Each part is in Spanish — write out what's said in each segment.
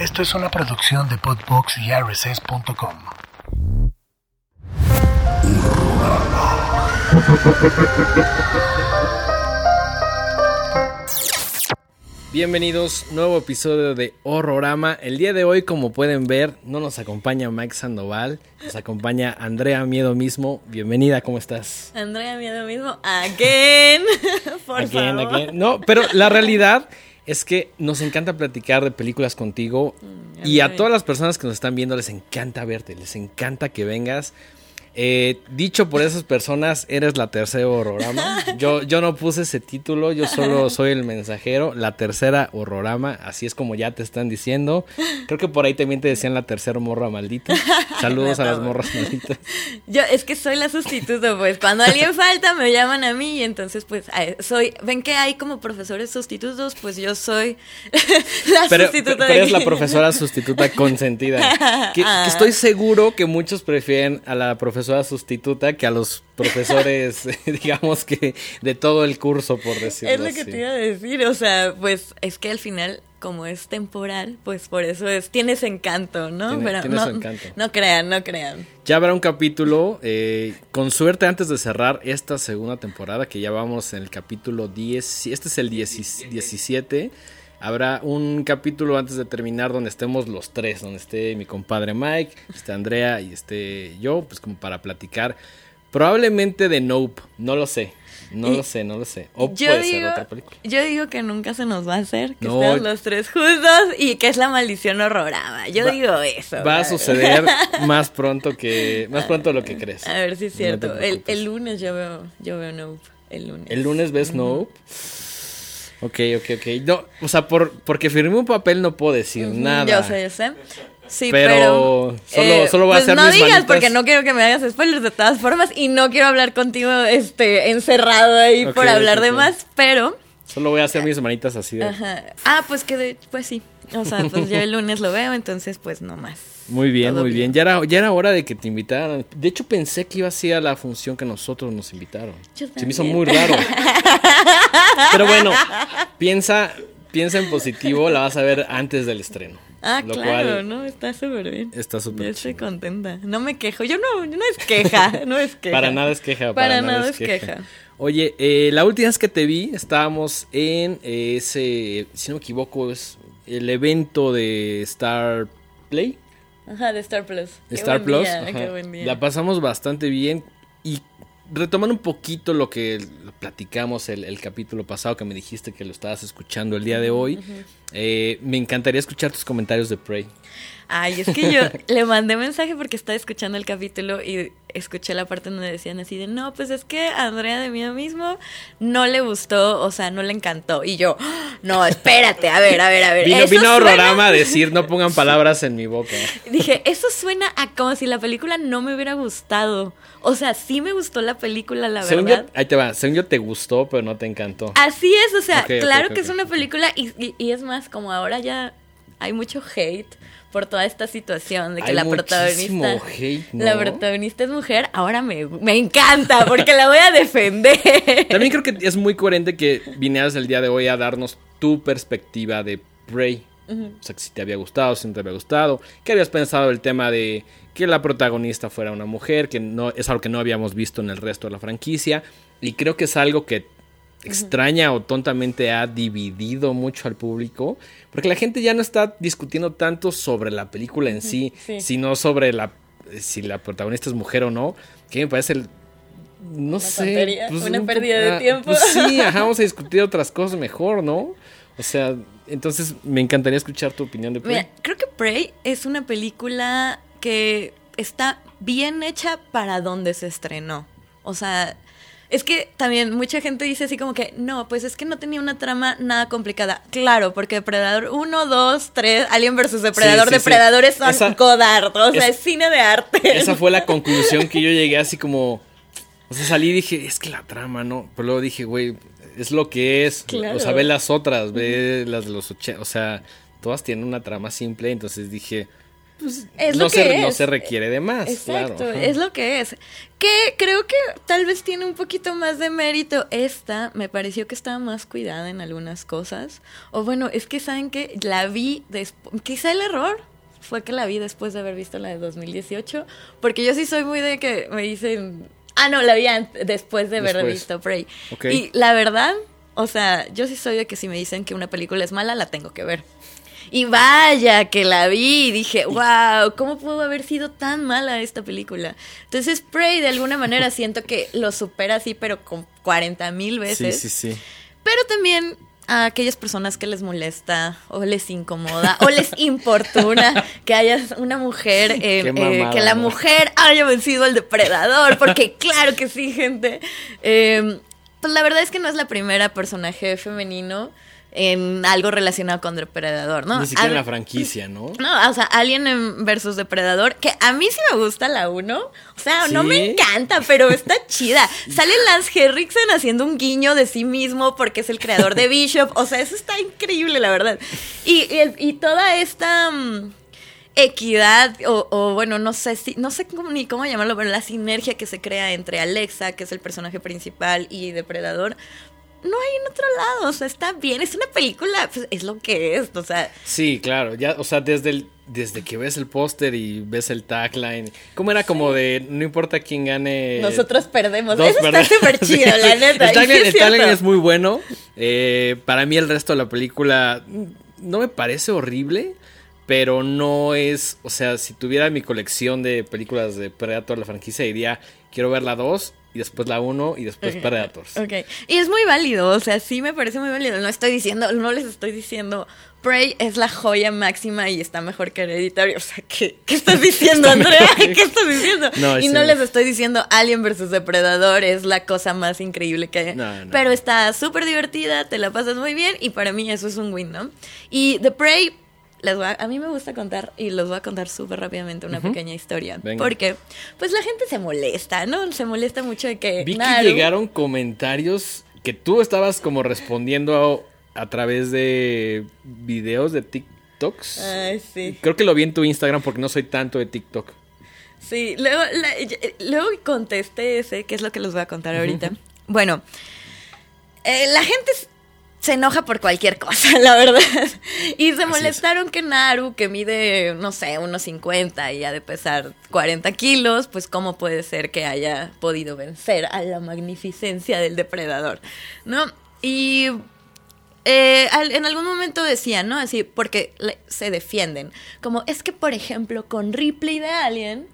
Esto es una producción de Podbox y RSS.com. Bienvenidos, nuevo episodio de Horrorama. El día de hoy, como pueden ver, no nos acompaña Mike Sandoval, nos acompaña Andrea Miedo mismo. Bienvenida, ¿cómo estás? Andrea Miedo mismo, again, por Again, favor. again. No, pero la realidad es que nos encanta platicar de películas contigo Mm, y a todas las personas que nos están viendo les encanta verte, les encanta que vengas. Eh, dicho por esas personas, eres la tercera horrorama. Yo, yo no puse ese título, yo solo soy el mensajero, la tercera horrorama, así es como ya te están diciendo. Creo que por ahí también te decían la tercera morra maldita. Saludos a las morras malditas. Yo es que soy la sustituta, pues cuando alguien falta me llaman a mí y entonces pues soy, ven que hay como profesores sustitutos, pues yo soy la Pero, sustituta pero de eres la profesora sustituta consentida. Que, que estoy seguro que muchos prefieren a la profesora sustituta que a los profesores, digamos que de todo el curso, por decirlo Es lo que te iba a decir, o sea, pues es que al final como es temporal, pues por eso es tienes encanto, ¿no? Tiene- pero tiene no, su encanto. no crean, no crean. Ya habrá un capítulo, eh, con suerte antes de cerrar esta segunda temporada, que ya vamos en el capítulo 10, este es el 10 17, habrá un capítulo antes de terminar donde estemos los tres, donde esté mi compadre Mike, esté Andrea y esté yo, pues como para platicar probablemente de Nope, no lo sé, no Y- lo sé, no lo sé, o Yo puede digo, ser otra película. yo digo que nunca se nos va a hacer, que No. estemos los tres juntos y que es la maldición horrorada. Yo Va- digo eso. Va a suceder más pronto que más pronto de lo que crees. A ver si es cierto. el, lunes yo veo, yo veo Nope. El lunes. El lunes ves Nope. Ok, ok, ok. No, o sea, por, porque firmé un papel no puedo decir nada. Yo sé, yo sé. Sí, Pero pero, solo- solo voy a pues hacer no mis digas manitas. porque no quiero que me hagas spoilers de todas formas y no quiero hablar contigo este encerrado ahí por hablar de más, pero Solo voy a hacer mis manitas así de. ajá. Ah, pues que de, pues sí. O sea, pues yo el lunes lo veo, entonces pues no más. Muy bien, Todo muy bien. bien. Ya era, ya era hora de que te invitaran. De hecho, pensé que iba a ser a la función que nosotros nos invitaron. Yo Se me hizo muy raro. Pero bueno, piensa, piensa en positivo, la vas a ver antes del estreno. Ah, Lo claro, cual no, está súper bien. está Yo súper estoy chido. contenta. No me quejo. Yo no, no es queja, no es queja. Para nada es queja. Para, nada, es queja. Oye, eh, la última vez que te vi estábamos en eh, ese, si no me equivoco, es el evento de Star Play. Ajá, de Star Plus. Star Plus. día, qué buen día. La pasamos bastante bien y retomando un poquito lo que platicamos el, el capítulo pasado que me dijiste que lo estabas escuchando el día de hoy, eh, me encantaría escuchar tus comentarios de Prey. Ay, es que yo le mandé mensaje porque estaba escuchando el capítulo y escuché la parte donde decían así de, no, pues es que a Andrea de mí mismo no le gustó, o sea, no le encantó. Y yo, "Ah, no, espérate, a ver, a ver, a ver. Vino, vino a suena- Horrorama a decir no pongan palabras en mi boca. Dije, eso suena a como si la película no me hubiera gustado. O sea, sí me gustó la película, la Según verdad. yo, ahí te va, según yo te gustó, pero no te encantó. Así es, o sea, claro que es una película y, y- y es más, como ahora ya hay mucho hate por toda esta situación de que Hay la protagonista hate, ¿no? la protagonista es mujer, ahora me, me encanta porque la voy a defender. También creo que es muy coherente que vinieras el día de hoy a darnos tu perspectiva de Prey. O sea, que si te había gustado, si no te había gustado. ¿Qué habías pensado del tema de que la protagonista fuera una mujer? Que no es algo que no habíamos visto en el resto de la franquicia. Y creo que es algo que extraña o tontamente ha dividido mucho al público. Porque la gente ya no está discutiendo tanto sobre la película en sí, sí. sino sobre la si la protagonista es mujer o no. Que me parece el- no sé. tontería, una un pérdida de ah, tiempo. pues sí, ajá, vamos a discutir otras cosas mejor, ¿no? O sea, entonces me encantaría escuchar tu opinión de Prey. Mira, creo que Prey es una película que está bien hecha para donde se estrenó. O sea, es que también mucha gente dice así como que, no, pues es que no tenía una trama nada complicada. Claro, porque Depredador 1, 2, 3, Alien vs. Depredador, sí, sí. Depredadores son Esa- Godard. O sea, es- es cine de arte. Esa fue la conclusión que yo llegué así como... O sea, salí y dije, es que la trama, ¿no? Pero luego dije, güey, es lo que es. Claro. O sea, ve las otras, ve las de los 80. O sea, todas tienen una trama simple. Entonces dije, pues, Es no, lo se, que no es. se requiere de más. Exacto, claro. Es lo que es. Que creo que tal vez tiene un poquito más de mérito. Esta me pareció que estaba más cuidada en algunas cosas. O bueno, es que saben que la vi después. Quizá el error fue que la vi después de haber visto la de 2018. Porque yo sí soy muy de que me dicen. Ah, no, la vi después de haber Después. visto Prey. Y la verdad, o sea, yo sí soy de que si me dicen que una película es mala, la tengo que ver. Y vaya que la vi y dije, wow, ¿cómo pudo haber sido tan mala esta película? Entonces, Prey de alguna manera siento que lo supera así, pero con 40 mil Sí, veces. sí, sí. Pero también a aquellas personas que les molesta o les incomoda o les importuna que haya una mujer, eh, Qué eh, que la ¿no? mujer haya vencido al depredador, porque claro que sí, gente. Eh, pues la verdad es que no es la primera personaje femenino en algo relacionado con depredador, ¿no? Ni siquiera en la franquicia, ¿no? no, o sea, Alien en- versus Depredador, que a mí sí me gusta la 1. O sea, no me encanta, pero está chida. Sale Lance Henriksen haciendo un guiño de sí mismo porque es el creador de Bishop. O sea, eso está increíble, la verdad. Y, y toda esta mm, equidad, o, o bueno, no sé si, no sé cómo- ni cómo llamarlo, pero la sinergia que se crea entre Alexa, que es el personaje principal, y Depredador. No hay en otro lado, o sea, está bien, es una película, pues, es lo que es, o sea, Sí, claro, ya, o sea, desde el, desde que ves el póster y ves el tagline, ¿cómo era como de no importa quién gane? Nosotros perdemos. Eso está súper chido, Sí, la neta. El tagline, el tagline es muy bueno. Eh, para mí el resto de la película no me parece horrible, pero no es, o sea, si tuviera mi colección de películas de Predator, la franquicia, diría, quiero ver la 2 y después la 1 y después. Predators. Ok. Y es muy válido, o sea, sí me parece muy válido. No estoy diciendo, no les estoy diciendo, Prey es la joya máxima y está mejor que Hereditary. O sea, ¿qué, qué estás diciendo, Andrea? ¿Qué estás diciendo? No, y sí. no les estoy diciendo Alien versus Depredador es la cosa más increíble que hay. No, no. Pero está súper divertida, te la pasas muy bien y para mí eso es un win, ¿no? Y The Prey, les voy a, a mí me gusta contar y los voy a contar súper rápidamente una pequeña historia. Venga. Porque, pues la gente se molesta, ¿no? Se molesta mucho de que... Vi que llegaron comentarios que tú estabas como respondiendo a, a través de videos de TikToks. Ay, sí. Creo que lo vi en tu Instagram porque no soy tanto de TikTok. Sí, luego, la- luego contesté ese, que es lo que les voy a contar ahorita. Bueno, eh, la gente se enoja por cualquier cosa, la verdad. Y se es. molestaron que Naru, que mide, no sé, unos 50 y ha de pesar 40 kilos, pues cómo puede ser que haya podido vencer a la magnificencia del depredador, ¿no? Y eh, al- en algún momento decían, ¿no? Así, porque le- se defienden. Como es que, por ejemplo, con Ripley de Alien,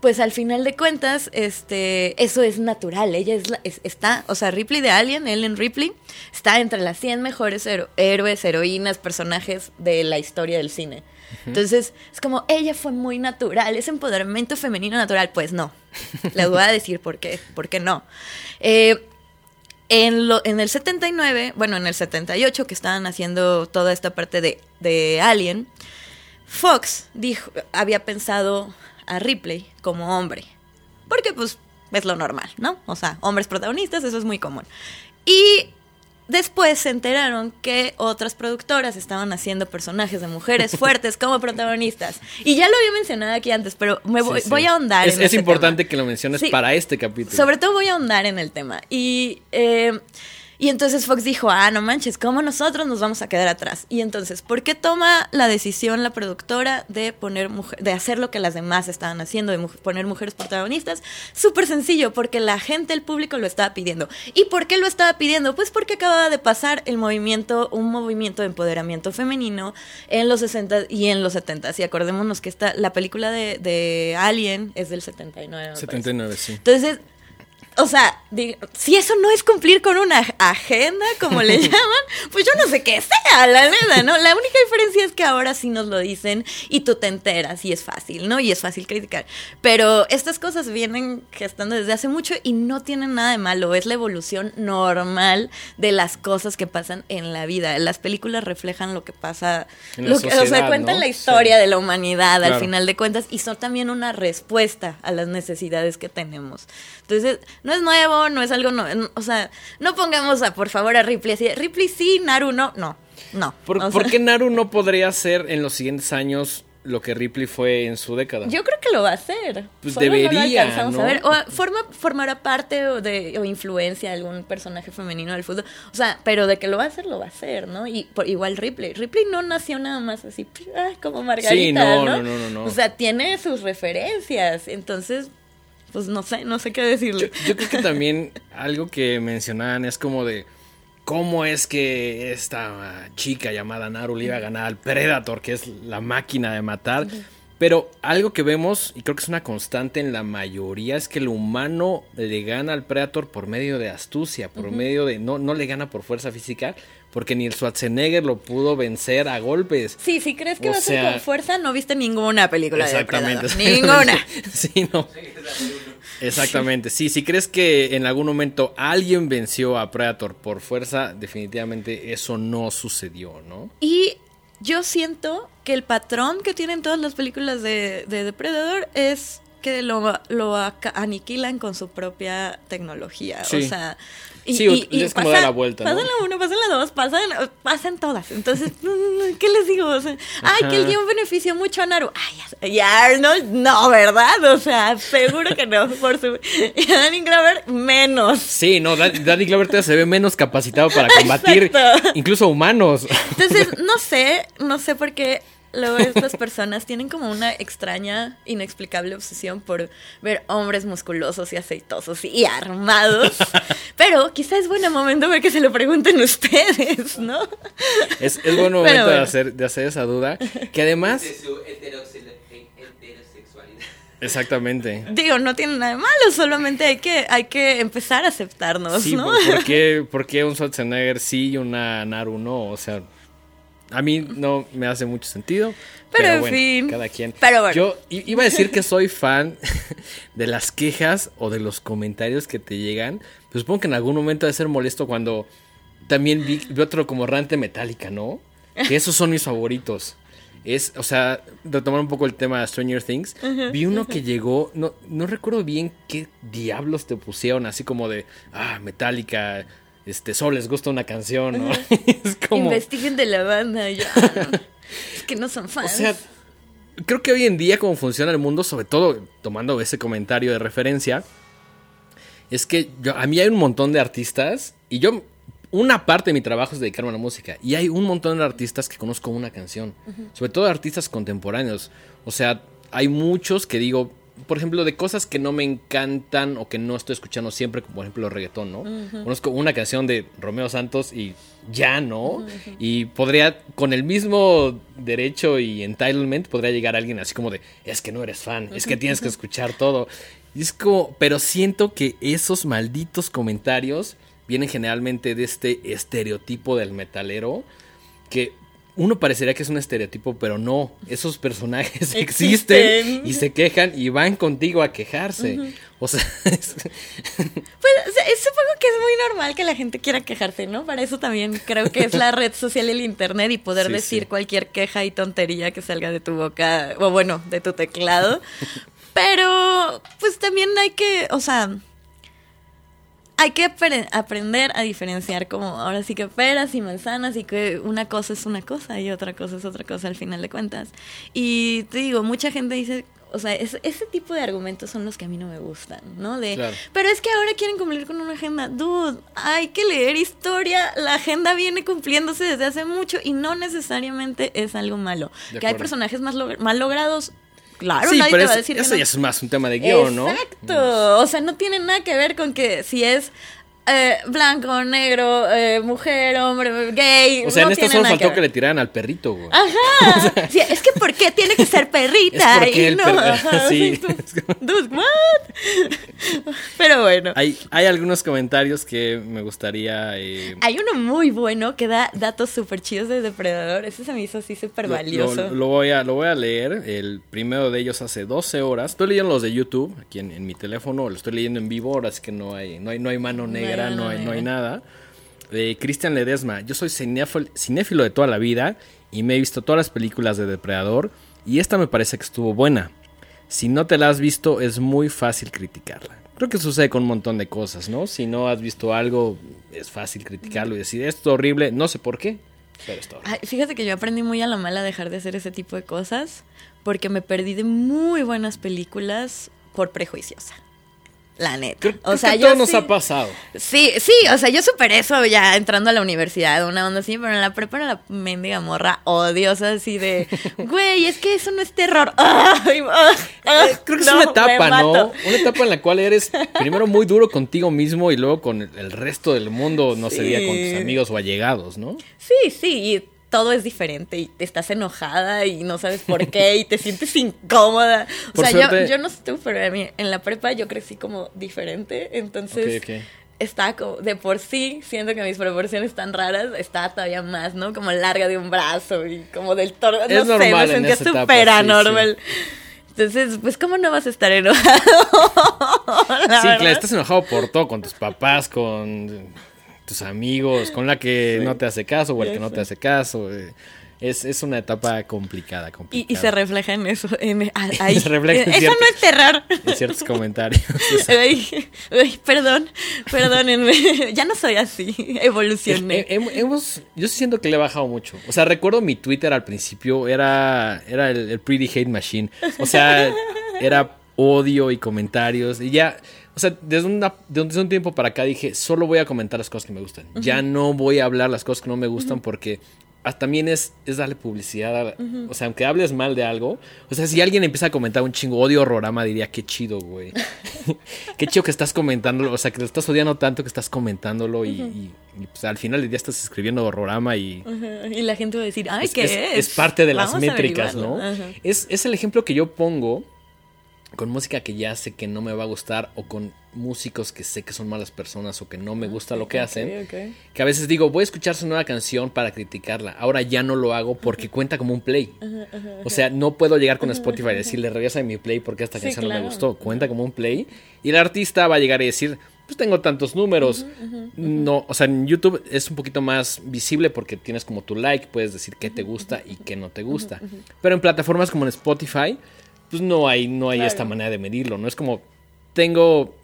pues al final de cuentas, este, eso es natural. Ella es, la- es- está, o sea, Ripley de Alien, Ellen Ripley, está entre las 100 mejores hero- héroes, heroínas, personajes de la historia del cine. Entonces, es como, ella fue muy natural, es empoderamiento femenino natural. Pues no. Les voy a decir por qué, por qué no. Eh, en, lo, en el 79, bueno, en el 78, que estaban haciendo toda esta parte de, de Alien, Fox dijo, había pensado a Ripley como hombre. Porque, pues, es lo normal, ¿no? O sea, hombres protagonistas, eso es muy común. Y después se enteraron que otras productoras estaban haciendo personajes de mujeres fuertes como protagonistas. Y ya lo había mencionado aquí antes, pero me voy, Sí, sí. voy a ahondar Es, en es importante tema. que lo menciones Sí. para este capítulo. Sobre todo voy a ahondar en el tema. Y, eh, y entonces Fox dijo, ah, no manches, ¿cómo nosotros nos vamos a quedar atrás? Y entonces, ¿por qué toma la decisión la productora de poner mujer, de hacer lo que las demás estaban haciendo, de mu- poner mujeres protagonistas? Súper sencillo, porque la gente, el público lo estaba pidiendo. ¿Y por qué lo estaba pidiendo? Pues porque acababa de pasar el movimiento, un movimiento de empoderamiento femenino en los 60 y en los 70. Y acordémonos que esta, la película de, de Alien es del 79. me parece. 79, sí. Entonces, o sea, digo, si eso no es cumplir con una agenda, como le llaman, pues yo no sé qué sea, la neta, ¿no? La única diferencia es que ahora sí nos lo dicen y tú te enteras y es fácil, ¿no? Y es fácil criticar. Pero estas cosas vienen gestando desde hace mucho y no tienen nada de malo, es la evolución normal de las cosas que pasan en la vida. Las películas reflejan lo que pasa, En la lo que, o sea, sociedad, cuentan ¿no? la historia Sí. de la humanidad al final de cuentas y son también una respuesta a las necesidades que tenemos. Entonces, no es nuevo, no es algo, no, o sea, no pongamos a, por favor a Ripley así, Ripley sí, Naru no, no, no. ¿Por, O por sea, qué Naru no podría ser en los siguientes años lo que Ripley fue en su década. Yo creo que lo va a hacer. Pues Solo debería, No lo alcanzamos ¿no? a ver. O forma, formará parte o, de, o influencia de algún personaje femenino del fútbol. O sea, pero de que lo va a hacer, lo va a hacer, ¿no? Y por, igual Ripley. Ripley no nació nada más así como Margarita, Sí, no, ¿no? no, no, no, no. O sea, tiene sus referencias. Entonces, pues no sé, no sé qué decirle. Yo creo que también algo que mencionaban es como de cómo es que esta chica llamada Naru le iba a ganar al Predator, que es la máquina de matar. Pero algo que vemos, y creo que es una constante en la mayoría, es que el humano le gana al Predator por medio de astucia, por medio de. No, no le gana por fuerza física, porque ni el Schwarzenegger lo pudo vencer a golpes. Sí, si crees que O va a ser sea- con fuerza, no viste ninguna película de Exactamente. Depredador. Ninguna. sí, no. Exactamente. Sí, si crees que en algún momento alguien venció a Predator por fuerza, definitivamente eso no sucedió, ¿no? Y yo siento que el patrón que tienen todas las películas de, de Depredador es que lo, lo aniquilan con su propia tecnología. Sí. O sea. Y, Sí, es como la vuelta, ¿no? Pasan la uno, pasan la dos, pasan, pasan todas. Entonces, ¿qué les digo? O sea, ay, que el guion benefició mucho a Naru. Ay, ya- y a Arnold, no, ¿verdad? O sea, seguro que no. Por su. Y a Danny Glover, menos. Sí, no, Dan- Danny Glover todavía se ve menos capacitado para combatir Exacto. incluso humanos. Entonces, no sé, no sé por qué luego estas personas tienen como una extraña, inexplicable obsesión por ver hombres musculosos y aceitosos y armados. Pero quizá es buen momento para que se lo pregunten ustedes, ¿no? Es, es buen momento de, hacer, de hacer esa duda. Que además, de su heteroxe- heterosexualidad. exactamente. Digo, no tiene nada de malo, solamente hay que, hay que empezar a aceptarnos, Sí, ¿no? ¿por, por qué, por qué un Schwarzenegger sí y una Naru no? O sea, a mí no me hace mucho sentido. Pero, Pero, en bueno, fin. cada quien. Pero bueno. Yo iba a decir que soy fan de las quejas o de los comentarios que te llegan. Pero supongo que en algún momento debe ser molesto cuando también vi, vi otro como Rante Metallica, ¿no? Que esos son mis favoritos. Es, o sea, retomar un poco el tema de Stranger Things. Vi uno que llegó, no, no recuerdo bien qué diablos te pusieron, así como de, ah, Metallica, este, solo les gusta una canción, ¿no? es como... Investiguen de la banda, ya. Es que no son O fans. sea, creo que hoy en día como funciona el mundo, sobre todo tomando ese comentario de referencia, es que yo, a mí hay un montón de artistas y yo, una parte de mi trabajo es dedicarme a la música y hay un montón de artistas que conozco una canción, sobre todo artistas contemporáneos. O sea, hay muchos que digo, por ejemplo, de cosas que no me encantan o que no estoy escuchando siempre, como por ejemplo el reggaetón, ¿no? Conozco una canción de Romeo Santos y ya, ¿no? Y podría, con el mismo derecho y entitlement, podría llegar alguien así como de, es que no eres fan, es que tienes que escuchar todo. Y es como, pero siento que esos malditos comentarios vienen generalmente de este estereotipo del metalero que uno parecería que es un estereotipo, pero no. Esos personajes existen, Existen. y se quejan y van contigo a quejarse. O sea, es- Pues o sea, es- supongo que es muy normal que la gente quiera quejarse, ¿no? Para eso también creo que es la red social y el internet y poder Sí, decir sí. cualquier queja y tontería que salga de tu boca, o bueno, de tu teclado. Pero, pues también hay que, o sea, hay que apre- aprender a diferenciar como ahora sí que peras y manzanas y que una cosa es una cosa y otra cosa es otra cosa al final de cuentas. Y te digo, mucha gente dice, o sea, es- ese tipo de argumentos son los que a mí no me gustan, ¿no? De, Claro. pero es que ahora quieren cumplir con una agenda. Dude, hay que leer historia. La agenda viene cumpliéndose desde hace mucho y no necesariamente es algo malo. De que hay personajes más log- mal logrados. Claro, sí, nadie pero te va a decir que eso no. ya es más un tema de guion, ¿no? Exacto. O sea, no tiene nada que ver con que si es eh, blanco, negro, eh, mujer, hombre, gay. O sea, no en esto tiene solo faltó que, ver. le tiraran al perrito, güey. Ajá. Sí, es que ¿por qué tiene que ser perrita? Es y no. per- ajá, sí. Dude, what? Pero bueno. Hay, hay algunos comentarios que me gustaría... eh, Hay uno muy bueno que da datos súper chidos de Depredador. Ese se me hizo así súper lo- valioso. Lo, lo voy a, lo voy a leer. El primero de ellos hace 12 horas. Estoy leyendo los de YouTube aquí en, en mi teléfono. Lo estoy leyendo en vivo. Ahora es que no hay, no hay, no hay mano negra, no hay, no hay negra. nada. De Cristian Ledesma. Yo soy cinéfilo, de toda la vida y me he visto todas las películas de Depredador. Y esta me parece que estuvo buena. Si no te la has visto, es muy fácil criticarla. Creo que sucede con un montón de cosas, ¿no? Si no has visto algo, es fácil criticarlo y decir, esto es horrible, no sé por qué. Pero es todo. Ay, fíjate que yo aprendí muy a la mala a dejar de hacer ese tipo de cosas porque me perdí de muy buenas películas por prejuiciosa. La neta. Creo, o sea, que yo todos nos sí- ha pasado. Sí, sí, o sea, yo superé eso ya entrando a la universidad, una onda así, pero en la prepa era la mendiga morra odiosa así de, güey, es que eso no es terror. Ay, ah, ah, Eh, Creo que es una etapa, ¿no? Una etapa en la cual eres primero muy duro contigo mismo y luego con el- resto del mundo, no se diga con tus Sí. amigos o allegados, ¿no? Sí, sí, y todo es diferente y te estás enojada y no sabes por qué y te sientes incómoda. O Por sea, suerte- yo, yo no sé tú, pero a mí en la prepa yo crecí como diferente, entonces Ok, ok. estaba como, de por sí, siento que mis proporciones tan raras, estaba todavía más, ¿no? Como larga de un brazo y como del toro, no Es sé, normal me en sentía súper sí, anormal. Entonces, pues, ¿cómo no vas a estar enojado? Sí, verdad. claro, estás enojado por todo, con tus papás, con tus amigos, con la que no te hace caso o el que no te hace caso. eh. Es, es una etapa complicada, Y, complicada. y se refleja en eso, en, ah, ahí. Se refleja en Eso cierto- no es terror. en ciertos comentarios. Ay, ay, perdón, perdónenme. Ya no soy así. Evolucioné. He- he- hemos, yo sí siento que le he bajado mucho. O sea, recuerdo mi Twitter al principio era, era el, el Pretty Hate Machine. O sea, era odio y comentarios. Y ya, o sea, desde, una, desde un tiempo para acá dije, solo voy a comentar las cosas que me gustan. Ya no voy a hablar las cosas que no me gustan porque ah, también es, es darle publicidad. a- O sea, aunque hables mal de algo. O sea, si alguien empieza a comentar un chingo odio horrorama, diría, qué chido, güey. qué chido que estás comentándolo. O sea, que lo estás odiando tanto que estás comentándolo y, y- y, pues, al final del día estás escribiendo horrorama y... Y la gente va a decir, ay, Es, ¿qué es- es? es parte de las Vamos a métricas, ¿no? Es, es el ejemplo que yo pongo con música que ya sé que no me va a gustar o con músicos que sé que son malas personas o que no me gusta lo que hacen. Que a veces digo, voy a escuchar su nueva canción para criticarla. Ahora ya no lo hago porque cuenta como un play. O sea, no puedo llegar con Spotify y decirle, regresa mi play porque esta Sí, canción no me gustó. Cuenta como un play. Y el artista va a llegar y decir, pues tengo tantos números. No, o sea, en YouTube es un poquito más visible porque tienes como tu like, puedes decir qué te gusta y qué no te gusta. Pero en plataformas como en Spotify, pues no hay, no hay Claro. esta manera de medirlo. No es como, tengo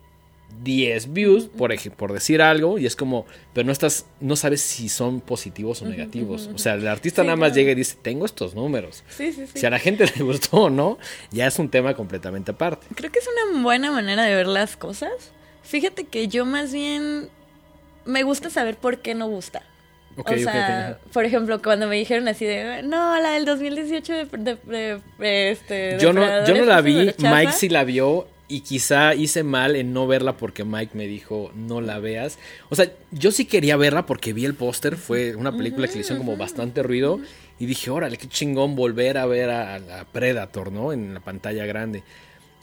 10 views, por, por decir algo, y es como, pero no estás, no sabes si son positivos o negativos. O sea, el artista Sí, nada más claro. llega y dice, tengo estos números. Sí, sí, sí. Si a la gente le gustó o no, ya es un tema completamente aparte. Creo que es una buena manera de ver las cosas. Fíjate que yo más bien me gusta saber por qué no gusta. O sea, por ejemplo, cuando me dijeron así de, no, la del 2018 de, de- de- este, Yo no, yo no la vi. Mike sí la vio y quizá hice mal en no verla porque Mike me dijo no la veas. O sea, yo sí quería verla porque vi el póster, fue una película que le hicieron como bastante ruido y dije, órale, qué chingón volver a ver a, a la Predator, ¿no? En la pantalla grande.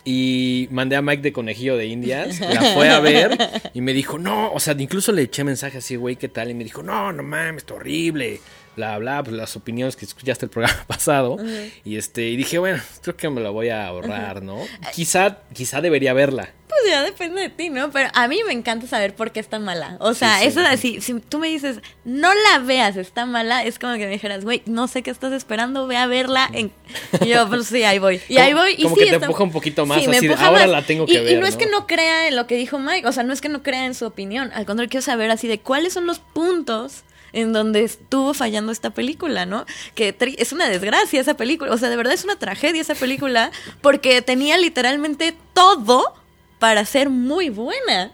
Y mandé a Mike de Conejillo de Indias, la fue a ver y me dijo, no, o sea, incluso le eché mensaje así, güey, ¿qué tal? Y me dijo, no, no mames, está horrible, bla, bla, pues las opiniones que escuchaste el programa pasado. Y este, y dije, bueno, creo que me la voy a ahorrar, ¿no? Quizá, quizá debería verla. Pues ya depende de ti, ¿no? Pero a mí me encanta saber por qué está mala. O sea, Sí, sí. eso de si, si tú me dices, no la veas, está mala, es como que me dijeras, güey, no sé qué estás esperando, ve a verla. En... Y yo, pues sí, ahí voy. Y ahí voy. Y como sí, que te está- empuja un poquito más, así de, ahora más. la tengo Y- que y, ver, no es que no crea en lo que dijo Mike, o sea, no es que no crea en su opinión. Al contrario, quiero saber así de cuáles son los puntos en donde estuvo fallando esta película, ¿no? Que es una desgracia esa película, o sea, de verdad es una tragedia esa película, porque tenía literalmente todo para ser muy buena.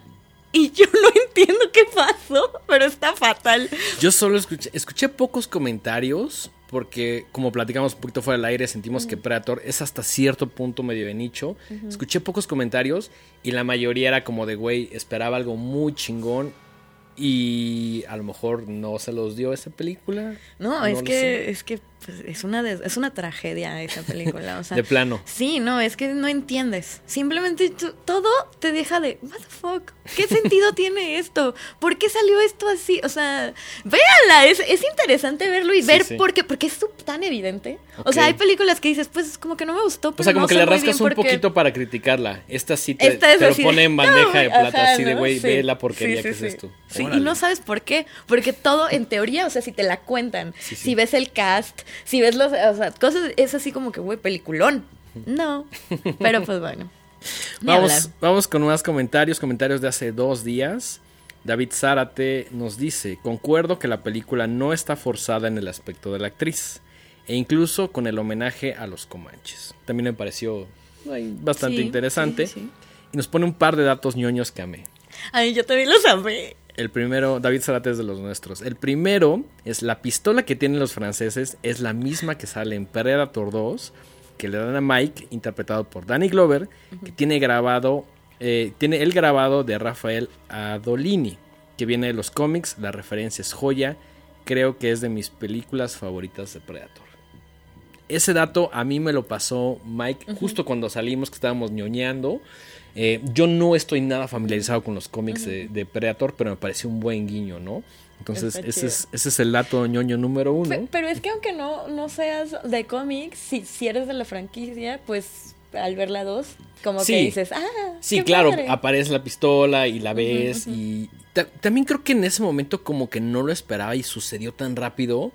Y yo no entiendo qué pasó, pero está fatal. Yo solo escuché, escuché pocos comentarios porque como platicamos un poquito fuera del aire, sentimos que Predator es hasta cierto punto medio de nicho. Escuché pocos comentarios y la mayoría era como de, güey, esperaba algo muy chingón y a lo mejor no se los dio esa película. No, es que sé. es que pues, es una des- es una tragedia esa película, o sea, De plano. Sí, no, es que no entiendes. Simplemente tú- todo te deja de, what the fuck, ¿qué sentido tiene esto? ¿Por qué salió esto así? O sea, véanla, es, es interesante verlo y Sí, ver sí. por qué, porque es tan evidente. O sea, hay películas que dices, pues como que no me gustó, pero O sea, como no que le rascas un poquito para criticarla. Esta sí te, Esta es te lo pone de, en bandeja no, de plata, ajá, así de, ¿no? güey, Sí. ve la porquería que es esto. Sí, y no sabes por qué, porque todo en teoría, o sea, si te la cuentan, si ves el cast, si ves los, o sea, cosas, es así como que, güey, peliculón. No, pero pues bueno. Vamos, vamos con más comentarios, comentarios de hace dos días. David Zárate nos dice, concuerdo que la película no está forzada en el aspecto de la actriz, e incluso con el homenaje a los comanches. También me pareció bastante Sí, interesante. sí, sí, sí. Y nos pone un par de datos ñoños que amé. Ay, yo también lo sabía. El primero, David Zárate es de los nuestros. El primero es la pistola que tienen los franceses, es la misma que sale en Predator 2, que le dan a Mike, interpretado por Danny Glover, que tiene grabado, eh, tiene el grabado de Rafael Adolini, que viene de los cómics, la referencia es joya, creo que es de mis películas favoritas de Predator. Ese dato a mí me lo pasó Mike justo cuando salimos, que estábamos ñoñando. Eh, yo no estoy nada familiarizado con los cómics de, de Predator, pero me pareció un buen guiño, ¿no? Entonces, ese es, ese es el dato ñoño número uno. Pe- Pero es que aunque no, no seas de cómics, si, si eres de la franquicia, pues al ver la 2, como Sí. que dices, ah, Sí, qué claro, padre". aparece la pistola y la ves y ta- también creo que en ese momento como que no lo esperaba y sucedió tan rápido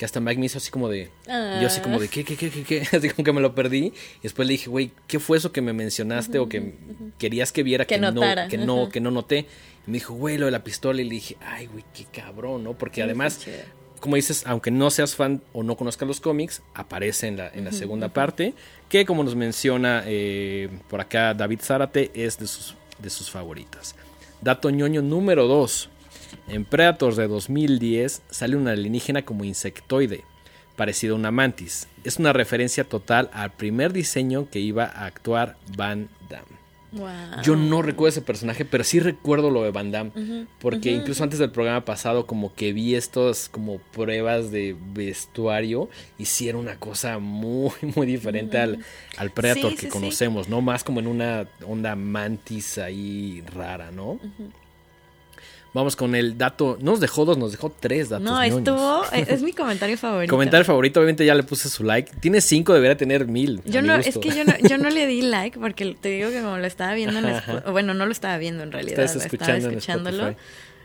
que hasta Mike me hizo así como de... Yo así como de, ¿qué, qué, qué, qué, qué? Así como que me lo perdí. Y después le dije, güey, ¿qué fue eso que me mencionaste o que querías que viera Que que, no, que no, que no noté? Y me dijo, güey, lo de la pistola. Y le dije, ay, güey, qué cabrón, ¿no? Porque además, como dices, aunque no seas fan o no conozcas los cómics, aparece en la, en la segunda parte, que como nos menciona eh, por acá David Zárate, es de sus, de sus favoritas. Dato ñoño número 2. En Predators de 2010 sale un alienígena como insectoide, parecido a una mantis. Es una referencia total al primer diseño que iba a actuar Van Damme. Wow. Yo no recuerdo ese personaje, pero sí recuerdo lo de Van Damme. Porque incluso antes del programa pasado, como que vi estas como pruebas de vestuario. Era una cosa muy, muy diferente al, al Predator Sí, que sí, sí. conocemos, ¿no? Más como en una onda mantis ahí rara, ¿no? Vamos con el dato. No nos dejó dos, nos dejó tres datos. No, ñoños. estuvo, es es mi comentario favorito. Comentario favorito, obviamente ya le puse su like. Tiene cinco, debería tener mil. Yo no, gusto. es que yo no, yo no le di like porque te digo que como lo estaba viendo en bueno, no lo estaba viendo en realidad, Estás lo escuchando estaba escuchándolo.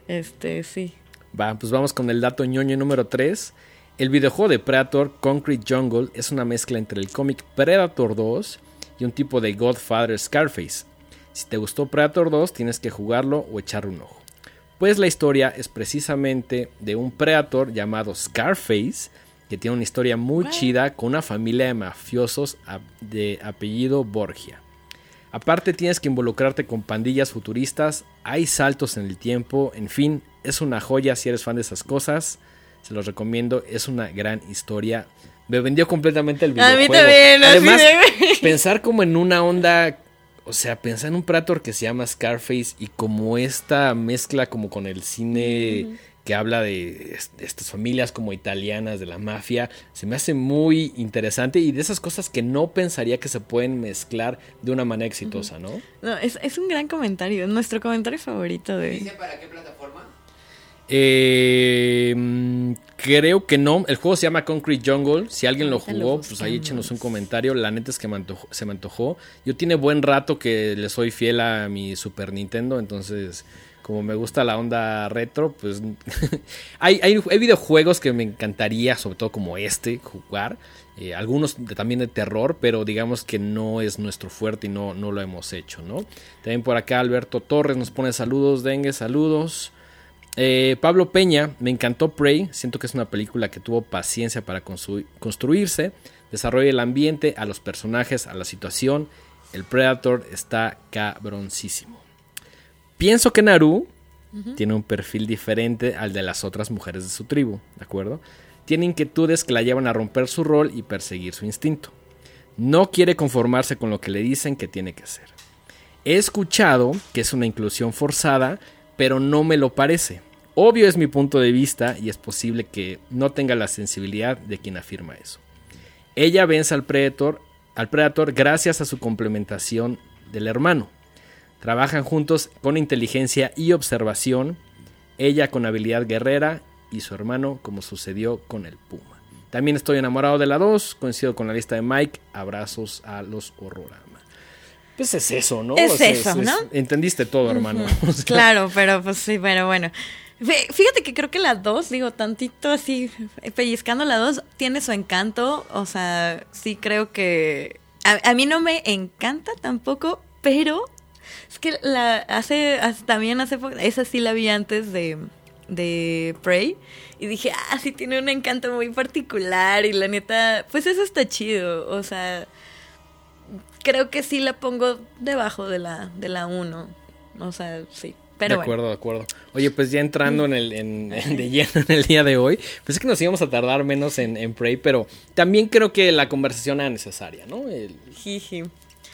Este, sí. Va, pues vamos con el dato ñoño número 3. El videojuego de Predator Concrete Jungle es una mezcla entre el cómic Predator 2 y un tipo de Godfather Scarface. Si te gustó Predator 2, tienes que jugarlo o echarle un ojo. Pues la historia es precisamente de un Predator llamado Scarface, que tiene una historia muy chida con una familia de mafiosos de apellido Borgia. Aparte tienes que involucrarte con pandillas futuristas, hay saltos en el tiempo, en fin, es una joya si eres fan de esas cosas. Se los recomiendo, es una gran historia. Me vendió completamente el A mí videojuego. también, Además, de- pensar como en una onda, o sea, pensar en un Predator que se llama Scarface y como esta mezcla como con el cine que habla de est- estas familias como italianas de la mafia, se me hace muy interesante y de esas cosas que no pensaría que se pueden mezclar de una manera exitosa, ¿no? No, es, es un gran comentario, es nuestro comentario favorito de... ¿Dice para qué plataforma? Eh, mm, creo que no. El juego se llama Concrete Jungle. Si alguien lo jugó, pues ahí échenos un comentario. La neta es que me antojó- se me antojó. Yo tiene buen rato que le soy fiel a mi Super Nintendo. Entonces, como me gusta la onda retro, pues hay, hay, hay videojuegos que me encantaría, sobre todo como este, jugar. Eh, algunos de- también de terror, pero digamos que no es nuestro fuerte y no, no lo hemos hecho, ¿no? También por acá Alberto Torres nos pone saludos, dengue, saludos. Eh, Pablo Peña, me encantó Prey, siento que es una película que tuvo paciencia para constru- construirse, desarrolla el ambiente, a los personajes, a la situación, el Predator está cabroncísimo. Pienso que Naru tiene un perfil diferente al de las otras mujeres de su tribu, ¿de acuerdo? Tiene inquietudes que la llevan a romper su rol y perseguir su instinto. No quiere conformarse con lo que le dicen que tiene que hacer. He escuchado que es una inclusión forzada, pero no me lo parece. Obvio es mi punto de vista y es posible que no tenga la sensibilidad de quien afirma eso. Ella vence al Predator, al gracias a su complementación del hermano. Trabajan juntos con inteligencia y observación, ella con habilidad guerrera y su hermano como sucedió con el Puma. También estoy enamorado de la 2, coincido con la lista de Mike, abrazos a los horrorama. Pues es eso, ¿no? Es eso, ¿no? entendiste todo, hermano. O sea, Claro, pero pues sí, pero bueno. Fí- Fíjate que creo que la 2, digo, tantito así, pellizcando la 2, tiene su encanto. O sea, sí creo que... A, a mí no me encanta tampoco, pero Es que la hace, hace- también hace poco, esa sí la vi antes de, de Prey. Y dije, ah, sí tiene un encanto muy particular. Y la neta, pues eso está chido. O sea, creo que sí la pongo debajo de la, de la 1. O sea, sí. Pero de bueno. acuerdo, de acuerdo. Oye, pues ya entrando en el, en, en- de lleno en el día de hoy, pues es que nos íbamos a tardar menos en, en Prey, pero también creo que la conversación era necesaria, ¿no? El- Jiji.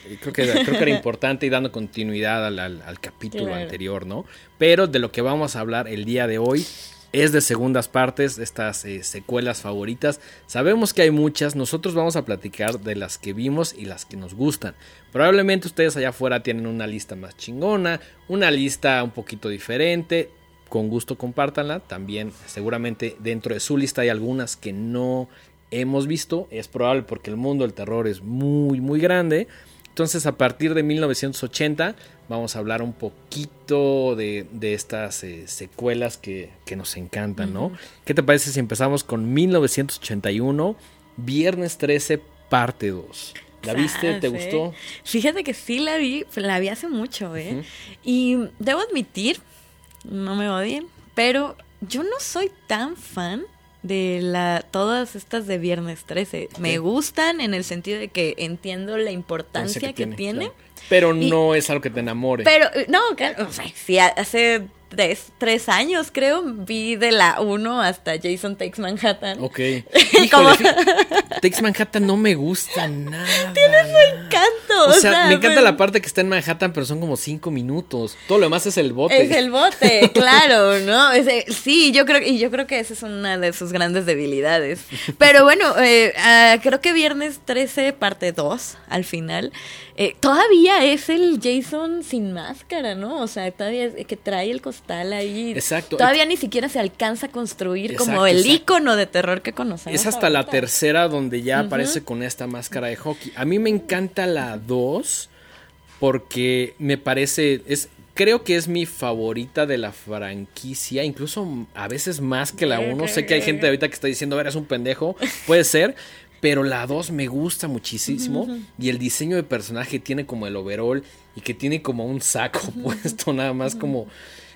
Eh, Creo que, creo que era importante y dando continuidad al, al- al capítulo Claro. anterior, ¿no? Pero de lo que vamos a hablar el día de hoy es de segundas partes, estas eh, secuelas favoritas. Sabemos que hay muchas, nosotros vamos a platicar de las que vimos y las que nos gustan. Probablemente ustedes allá afuera tienen una lista más chingona, una lista un poquito diferente. Con gusto compártanla. También seguramente dentro de su lista hay algunas que no hemos visto. Es probable porque el mundo del terror es muy, muy grande. Entonces, a partir de 1980, vamos a hablar un poquito de, de estas eh, secuelas que, que nos encantan, ¿no? ¿Qué te parece si empezamos con 1981, Viernes 13, parte 2? ¿La viste? ¿Te sí. gustó? Fíjate que sí la vi, la vi hace mucho, ¿eh? Y debo admitir, no me odien, pero yo no soy tan fan de la todas estas de Viernes 13. Me gustan en el sentido de que entiendo la importancia Pensé que, tiene. claro. Pero Y- no es algo que te enamore. Pero, eh, no, claro, o sea, sí, hace tres, tres años creo, vi de la 1 hasta Jason Takes Manhattan. Ok. Como- Híjole, Takes Manhattan no me gusta nada. Encanto, O sea, me encanta pues, la parte que está en Manhattan, pero son como cinco minutos. Todo lo demás es el bote. Es el bote, claro, ¿no? Ese- sí, yo creo y yo creo que esa es una de sus grandes debilidades. Pero bueno, eh, ah, creo que viernes 13, parte 2, al final, eh, todavía es el Jason sin máscara, ¿no? O sea, todavía es que trae el costal ahí. Exacto. Todavía ni siquiera se alcanza a construir como el exacto. icono de terror que conocemos. Es hasta la tercera donde ya aparece con esta máscara de hockey. A mí me encanta la 2 porque me parece es creo que es mi favorita de la franquicia, incluso a veces más que la 1. Sé que hay gente ahorita que está diciendo, "A ver, es un pendejo." Puede ser, pero la 2 me gusta muchísimo y el diseño de personaje tiene como el overall y que tiene como un saco puesto nada más como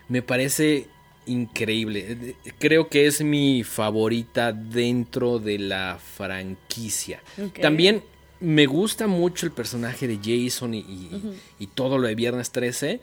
me parece increíble. Eh, Creo que es mi favorita dentro de la franquicia. También me gusta mucho el personaje de Jason y, y- y todo lo de Viernes 13,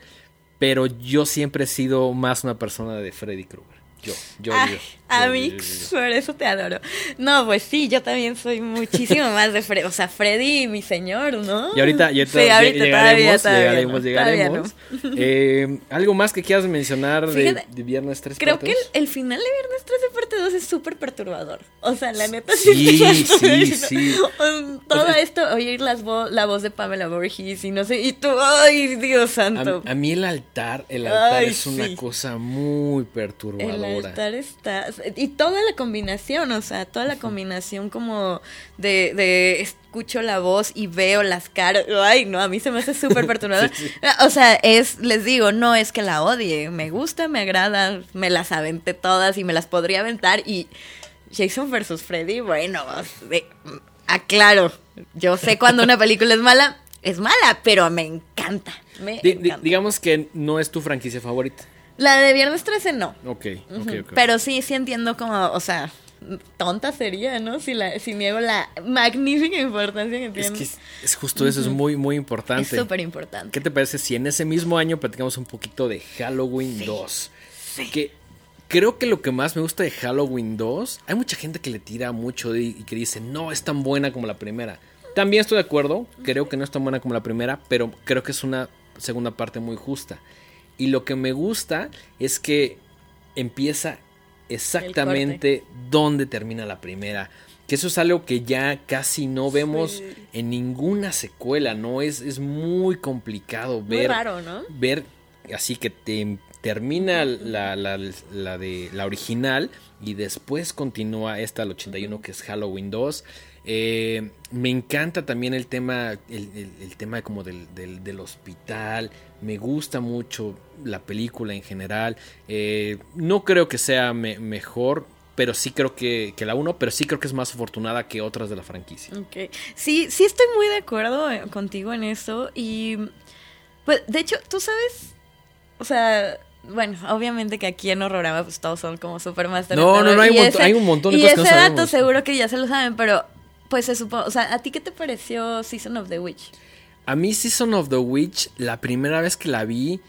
pero yo siempre he sido más una persona de Freddy Krueger. Yo, yo, Ay, yo, a yo, mí, yo, yo, yo. por eso te adoro. No, pues sí, yo también soy muchísimo más de Freddy. O sea, Freddy, mi señor, ¿no? Y ahorita, y ahorita Sí, ahorita todavía, llegaremos, todavía llegaremos, no, todavía no. llegaremos. Eh, ¿Algo más que quieras mencionar de, Fíjate, de Viernes 13? Creo parte que el, el final de Viernes 13 parte 2 es súper perturbador. O sea, la neta Sí, sí, sí. Um, Todo esto, oír las vo- la voz de Pamela Borges y no sé, y tú, ay, Dios santo. A, a mí el altar, el altar Ay, es una sí. cosa muy El perturbadora. altar está. Y toda la combinación, o sea, toda la combinación como de, de escucho la voz y veo las caras. Ay, no, a mí se me hace súper perturbador. Sí, sí. O sea, es, les digo, no es que la odie. Me gusta, me agrada, me las aventé todas y me las podría aventar. Y Jason versus Freddy, bueno, de- aclaro. Yo sé cuando una película es mala, es mala, pero me encanta. digamos que no es tu franquicia favorita. La de Viernes 13 no. Ok, ok. Pero sí, sí entiendo como, o sea, tonta sería, ¿no? Si, la, si niego la magnífica importancia que es tiene. que es, es justo eso, es muy, muy Es importante. súper importante. ¿Qué te parece si en ese mismo año platicamos un poquito de Halloween 2? Que creo que lo que más me gusta de Halloween 2, hay mucha gente que le tira mucho y, y que dice, no es tan buena como la primera. También estoy de acuerdo, creo que no es tan buena como la primera, pero creo que es una segunda parte muy justa. Y lo que me gusta es que empieza exactamente donde termina la primera. Que eso es algo que ya casi no vemos Sí. en ninguna secuela, ¿no? Es, es muy complicado Muy ver. raro, ¿no? Ver así que te termina la, la- la de la original y después continúa esta al 81 que es Halloween 2. Eh, me encanta también el tema, el, el- el tema como del, del- del hospital. Me gusta mucho la película en general. Eh, no creo que sea me- mejor, pero sí creo que, que la 1, pero sí creo que es más afortunada que otras de la franquicia. Ok. Sí, sí estoy muy de acuerdo eh, contigo en eso y Pues, de hecho, tú sabes, o sea, bueno, obviamente que aquí en Horrorama pues todos son como Supermaster. No, no, no, hay un montón- hay un montón de y cosas que no ese dato sabemos. seguro que ya se lo saben, pero pues se supone, o sea, ¿a ti qué te pareció Season of the Witch? A mí Season of the Witch, la primera vez que la vi,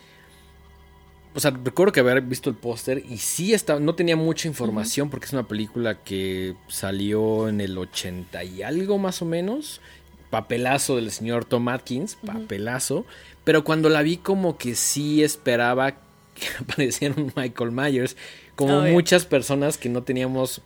o sea, recuerdo que haber visto el póster y sí estaba, no tenía mucha información porque es una película que salió en el 80 y algo más o menos. Papelazo del señor Tom Atkins, papelazo. Pero cuando la vi como que sí esperaba que apareciera un Michael Myers, como muchas personas que no teníamos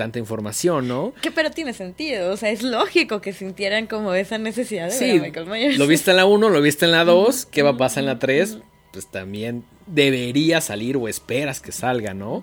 tanta información, ¿no? Que pero tiene sentido, o sea, es lógico que sintieran como esa necesidad de ver Sí, a Michael Myers. lo viste en la 1, lo viste en la 2, ¿qué va a pasar en la 3? Pues también debería salir o esperas que salga, ¿no?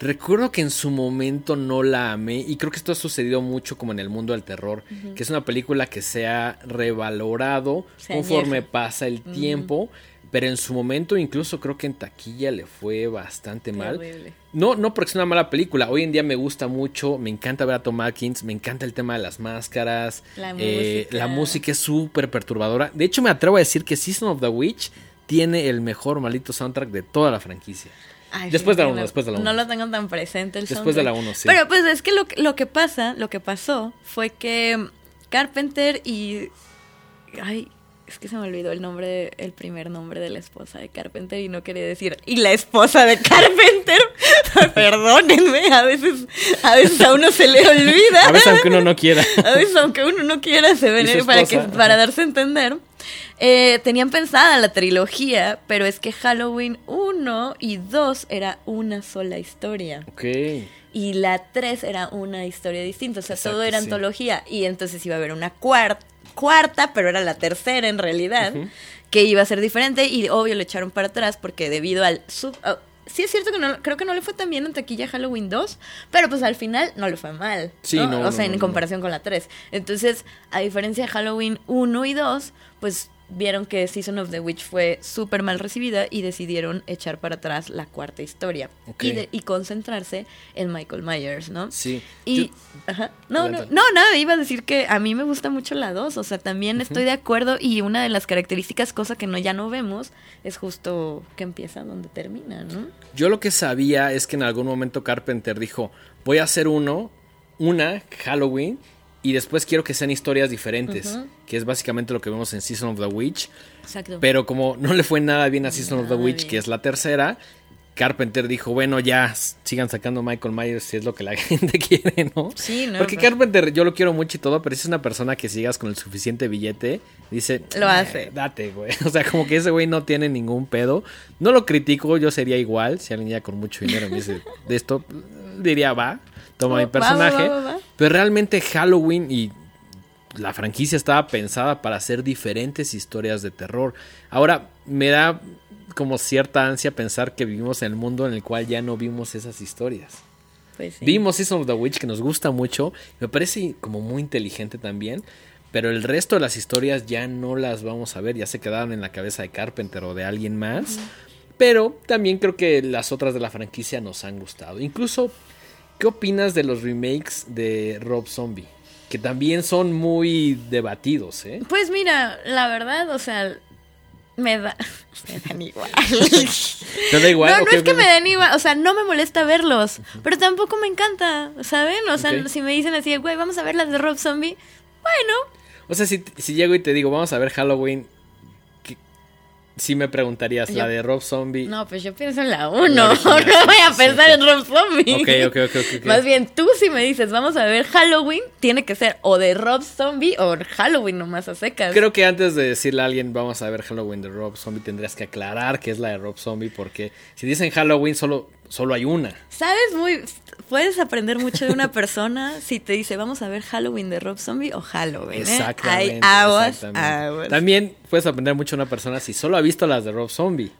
Recuerdo que en su momento no la amé y creo que esto ha sucedido mucho como en el mundo del terror, que es una película que se ha revalorado Se conforme añeja. pasa el tiempo, pero en su momento incluso creo que en taquilla le fue bastante Qué mal. horrible. No, no porque es una mala película. Hoy en día me gusta mucho. Me encanta ver a Tom Atkins. Me encanta el tema de las máscaras. La eh, música. la música es súper perturbadora. De hecho, me atrevo a decir que Season of the Witch tiene el mejor maldito soundtrack de toda la franquicia. Ay, Después de la no uno, lo- después de la uno. No lo tengo tan presente el Después de la soundtrack. uno, sí. Pero pues es que lo, que- lo que pasa, lo que pasó fue que Carpenter y... Ay, es que se me olvidó el nombre, el primer nombre de la esposa de Carpenter y no quería decir... Y la esposa de Carpenter, perdónenme, a veces, a veces a uno se le olvida. A veces aunque uno no quiera. A veces, aunque uno no quiera, se ven para, que, para darse a entender. Eh, tenían pensada la trilogía, pero es que Halloween 1 y 2 era una sola historia. Ok. Y la 3 era una historia distinta. O sea, Exacto, todo era sí. antología. Y entonces iba a haber una cuar- cuarta, pero era la tercera en realidad, que iba a ser diferente. Y obvio lo echaron para atrás porque debido al... sub- ah, sí es cierto que no, creo que no le fue tan bien en taquilla Halloween 2, pero pues al final no le fue mal. Sí, ¿no? no, O sea, no, en comparación con la 3. Entonces, a diferencia de Halloween 1 y 2, pues vieron que Season of the Witch fue súper mal recibida y decidieron echar para atrás la cuarta historia y, de- y concentrarse en Michael Myers, ¿no? Sí. Y, Yo- ajá. No, no, no, nada, iba a decir que a mí me gusta mucho la 2, o sea, también estoy de acuerdo y una de las características, cosa que no ya no vemos, es justo que empieza donde termina, ¿no? Yo lo que sabía es que en algún momento Carpenter dijo, voy a hacer uno, una, Halloween, y después quiero que sean historias diferentes, que es básicamente lo que vemos en Season of the Witch. Exacto. Pero como no le fue nada bien a Season of the Witch, bien. que es la tercera, Carpenter dijo, bueno, ya sigan sacando Michael Myers si es lo que la gente quiere, ¿no? Sí, no, Porque pues- Carpenter yo lo quiero mucho y todo, pero si es una persona que si llegas con el suficiente billete, dice, Lo "Eh, hace. Date, güey. O sea, como que ese güey no tiene ningún pedo. No lo critico, yo sería igual. Si alguien ya con mucho dinero me dice de esto, diría, va, toma mi personaje. va, va, va. Pero realmente Halloween y la franquicia estaba pensada para hacer diferentes historias de terror. Ahora, me da como cierta ansia pensar que vivimos en el mundo en el cual ya no vimos esas historias. Pues sí. Vimos Season of the Witch que nos gusta mucho, me parece como muy inteligente también, pero el resto de las historias ya no las vamos a ver, ya se quedaron en la cabeza de Carpenter o de alguien más. Pero también creo que las otras de la franquicia nos han gustado. Incluso, ¿qué opinas de los remakes de Rob Zombie? Que también son muy debatidos, ¿eh? Pues mira, la verdad, o sea, me da. Me dan igual. ¿Te da igual? No, no es que me den igual, o sea, no me molesta verlos, pero tampoco me encanta, ¿saben? O sea, si me dicen así, güey, vamos a ver las de Rob Zombie, bueno, O sea, si, si llego y te digo, vamos a ver Halloween, ¿qué- sí me preguntarías, Yo- la de Rob Zombie. no, pues yo pienso en la 1, La no voy a pensar en Rob Zombie. Ok, ok, ok. Más bien, tú si me dices, vamos a ver Halloween, tiene que ser o de Rob Zombie o Halloween nomás a secas. Creo que antes de decirle a alguien vamos a ver Halloween de Rob Zombie tendrías que aclarar que es la de Rob Zombie porque si dicen Halloween solo, solo hay una. ¿Sabes muy... Puedes aprender mucho de una persona si te dice, vamos a ver Halloween de Rob Zombie o Halloween, ¿eh? Exactamente. Hay aguas, exactamente. aguas. También puedes aprender mucho de una persona si solo ha visto las de Rob Zombie.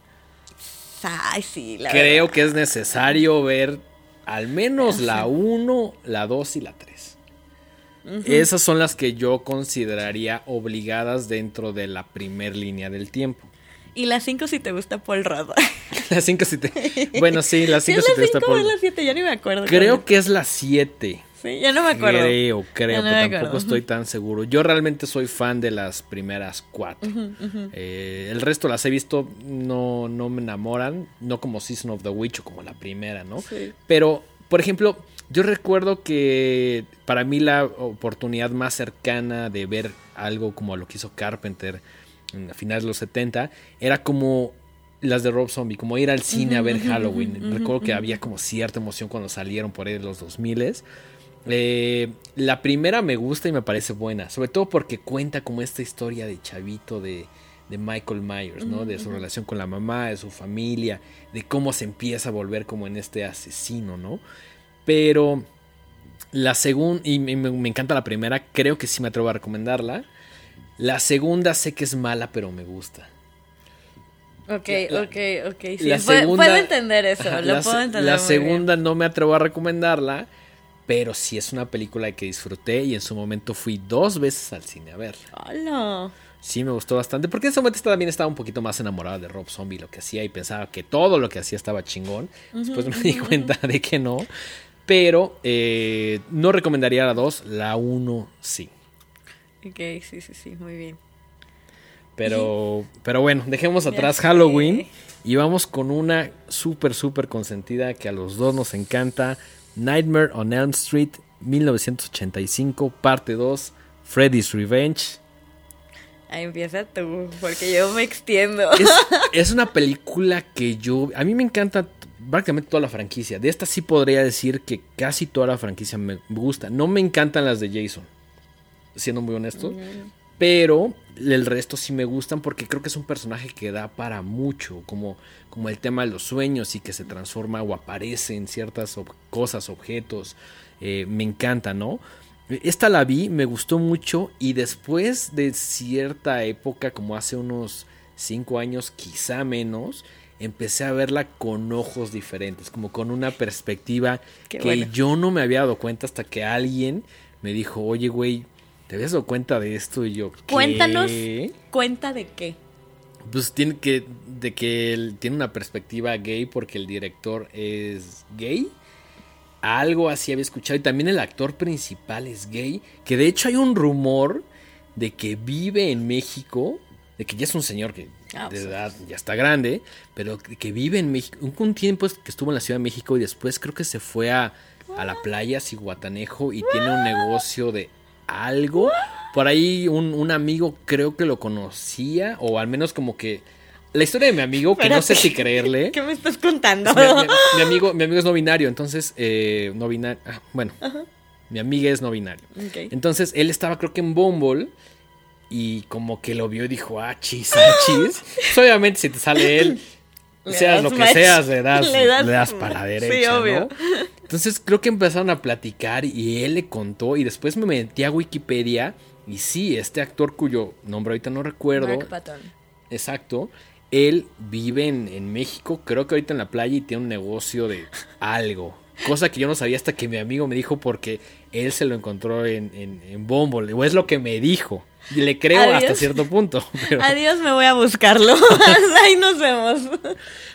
Ay, sí, la Creo verdad. que es necesario ver al menos la 1, la 2 y la 3. Esas son las que yo consideraría obligadas dentro de la primer línea del tiempo. Y las 5 si te gusta Paul Rudd. Las 5 si te... Bueno, sí, las ¿Sí 5 es si la te gusta 5 o por... es la 7? Ya ni me acuerdo. Creo que es la 7. Sí, ya no me acuerdo. Creo, creo, no pero tampoco acuerdo. estoy tan seguro. Yo realmente soy fan de las primeras cuatro. Eh, el resto las he visto, no, no me enamoran, no como Season of the Witch o como la primera, ¿no? Sí. Pero, por ejemplo, yo recuerdo que para mí la oportunidad más cercana de ver algo como lo que hizo Carpenter en a finales de los 70 era como las de Rob Zombie, como ir al cine a ver Halloween. Recuerdo que había como cierta emoción cuando salieron por ahí de los 2000 eh, la primera me gusta y me parece buena, sobre todo porque cuenta como esta historia de chavito de, de Michael Myers, ¿no? De su relación con la mamá, de su familia, de cómo se empieza a volver como en este asesino, ¿no? Pero la segunda, y me encanta la primera, creo que sí me atrevo a recomendarla. La segunda sé que es mala, pero me gusta. Ok, La- ok, ok. Sí, la puedo, segunda- puedo entender eso, Ajá, lo la, puedo entender. la muy segunda no me atrevo a recomendarla, pero sí es una película que disfruté y en su momento fui dos veces al cine a ver. Hola. Sí, me gustó bastante, porque en ese momento también estaba un poquito más enamorada de Rob Zombie, lo que hacía y pensaba que todo lo que hacía estaba chingón. Después me di cuenta de que no. Pero eh, no recomendaría la 2, la 1 sí. Ok, sí, sí, sí, muy bien. Pero, pero bueno, dejemos atrás. Halloween y vamos con una súper, súper consentida que a los dos nos encanta. Nightmare on Elm Street, 1985, parte 2, Freddy's Revenge. Ahí empieza tú, porque yo me extiendo. Es, es una película que yo... A mí me encanta prácticamente toda la franquicia. De esta sí podría decir que casi toda la franquicia me gusta. No me encantan las de Jason, siendo muy honesto. Pero el resto sí me gustan porque creo que es un personaje que da para mucho, como, como el tema de los sueños y que se transforma o aparece en ciertas ob- cosas, objetos. Eh, me encanta, ¿no? Esta la vi, me gustó mucho y después de cierta época, como hace unos 5 años, quizá menos, empecé a verla con ojos diferentes, como con una perspectiva Qué que bueno. yo no me había dado cuenta hasta que alguien me dijo, oye, güey, ¿te habías dado cuenta de esto? Y yo, ¿qué? Cuéntanos cuenta de qué. Pues tiene que, de que él tiene una perspectiva gay porque el director es gay. Algo así había escuchado. Y también el actor principal es gay. Que de hecho hay un rumor de que vive en México. De que ya es un señor que Ah, de pues. edad ya está grande. Pero que vive en México. Un, un tiempo que estuvo en la Ciudad de México y después creo que se fue a, a la playa Cihuatanejo y tiene un negocio de algo. Por ahí un, un amigo creo que lo conocía. O al menos como que... La historia de mi amigo, que no sé si creerle. ¿Qué me estás contando? Mi, mi- mi amigo, mi amigo es no binario, entonces, eh, no binario. ah, bueno, mi amiga es no binario. Entonces, él estaba, creo que en Bumble. Y como que lo vio y dijo, ah, chis, ah, chis. Pues, obviamente, si te sale él, seas lo que match. seas, le das, Le le das para la derecha. Sí, obvio. ¿no? Entonces, creo que empezaron a platicar y él le contó. Y después me metí a Wikipedia. Y sí, este actor cuyo nombre ahorita no recuerdo. Mark Patton. Exacto. Él vive en, en México, creo que ahorita en la playa y tiene un negocio de algo. Cosa que yo no sabía hasta que mi amigo me dijo porque él se lo encontró en, en, en Bumble, o es lo que me dijo. Y le creo Adiós. hasta cierto punto. Pero, Adiós, me voy a buscarlo. Ahí nos vemos.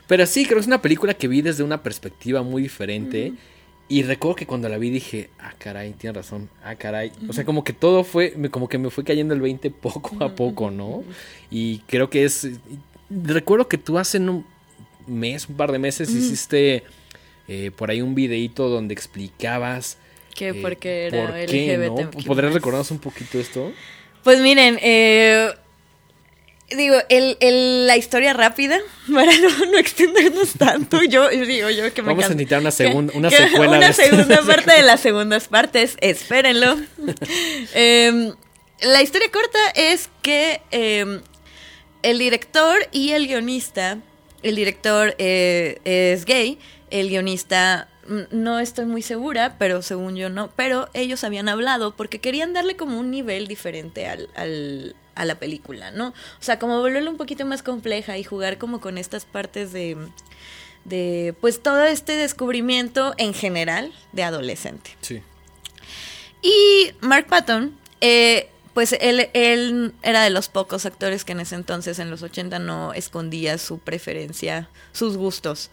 pero sí, creo que es una película que vi desde una perspectiva muy diferente. Y recuerdo que cuando la vi dije, ah, caray, tiene razón, ah, caray. O sea, como que todo fue, como que me fue cayendo el 20 poco a poco, ¿no? Y creo que es... Recuerdo que tú hace un mes, un par de meses, hiciste eh, por ahí un videíto donde explicabas... Que eh, porque era por qué, LGBT. ¿no? ¿Podrías recordarnos un poquito esto? Pues miren, eh, digo, el, el- la historia rápida, para no, no extendernos tanto, yo digo yo que me Vamos a encanta- necesitar una, que- segun- una que secuela Una de esta- segunda parte de las segundas partes, espérenlo. Em, la historia corta es que em, el director y el guionista, el director eh, es gay, el guionista no estoy muy segura, pero según yo no, pero ellos habían hablado porque querían darle como un nivel diferente al, al- a la película, ¿no? O sea, como volverla un poquito más compleja y jugar como con estas partes de, de pues todo este descubrimiento en general de adolescente. Sí. Y Mark Patton, eh, pues él, él era de los pocos actores que en ese entonces, en los 80, no escondía su preferencia, sus gustos.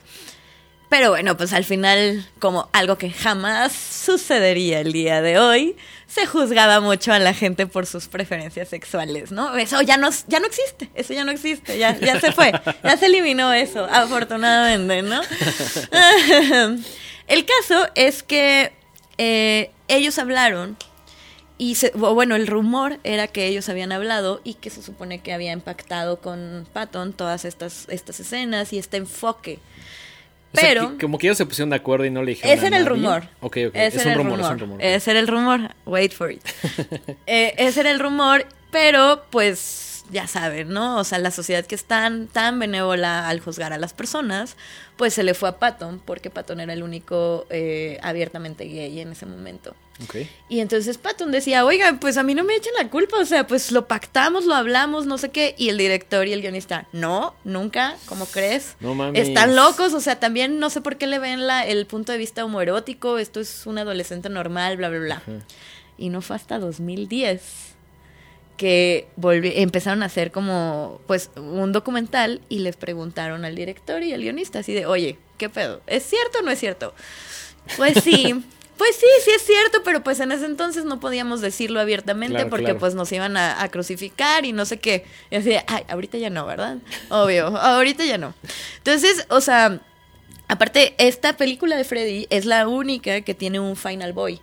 Pero bueno, pues al final, como algo que jamás sucedería el día de hoy, se juzgaba mucho a la gente por sus preferencias sexuales, ¿no? Eso ya no, ya no existe, eso ya no existe, ya, ya se fue, ya se eliminó eso, afortunadamente, ¿no? el caso es que eh, ellos hablaron y se- bueno, el rumor era que ellos habían hablado y que se supone que había impactado con Patton todas estas, estas escenas y este enfoque. O sea, Pero que- como que ellos se pusieron de acuerdo y no le dijeron. ese era el rumor. Ok, ok. Ese es era un el rumor, es un rumor. Ese era el rumor. Wait for it. Eh, ese era el rumor, pero pues ya saben, ¿no? O sea, la sociedad que es tan, tan benévola al juzgar a las personas, pues se le fue a Patton, porque Patton era el único eh, abiertamente gay en ese momento. Ok. Y entonces Patton decía, oigan, pues a mí no me echen la culpa, o sea, pues lo pactamos, lo hablamos, no sé qué. Y el director y el guionista, no, nunca, ¿cómo crees? No mames. Están locos, o sea, también no sé por qué le ven la, el punto de vista homoerótico, esto es un adolescente normal, bla, bla, bla. Y no fue hasta 2010 que empezaron a hacer como, pues, un documental y les preguntaron al director y al guionista así de, oye, ¿qué pedo? ¿Es cierto o no es cierto? Pues sí. Pues sí, sí es cierto, pero pues en ese entonces no podíamos decirlo abiertamente Claro, porque claro. pues nos iban a, a crucificar y no sé qué. Y así, de, ay, ahorita ya no, ¿verdad? Obvio, ahorita ya no. Entonces, o sea, aparte, esta película de Freddy es la única que tiene un Final Boy.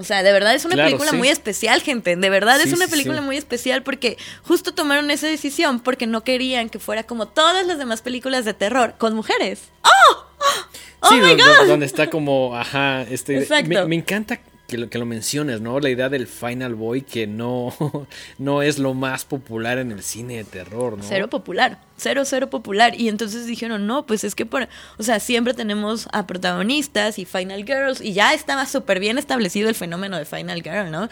O sea, de verdad es una Claro, película sí. muy especial, gente. De verdad es una película sí. muy especial porque justo tomaron esa decisión porque no querían que fuera como todas las demás películas de terror con mujeres. ¡Oh! ¡Oh, my God! donde está como, ajá, este, Exacto. Me, me encanta que lo, que lo menciones, ¿no? La idea del Final Boy que no, no es lo más popular en el cine de terror, ¿no? Cero popular, cero, cero popular. Y entonces dijeron, no, pues es que, por, o sea, siempre tenemos a protagonistas y Final Girls, y ya estaba súper bien establecido el fenómeno de Final Girl, ¿no?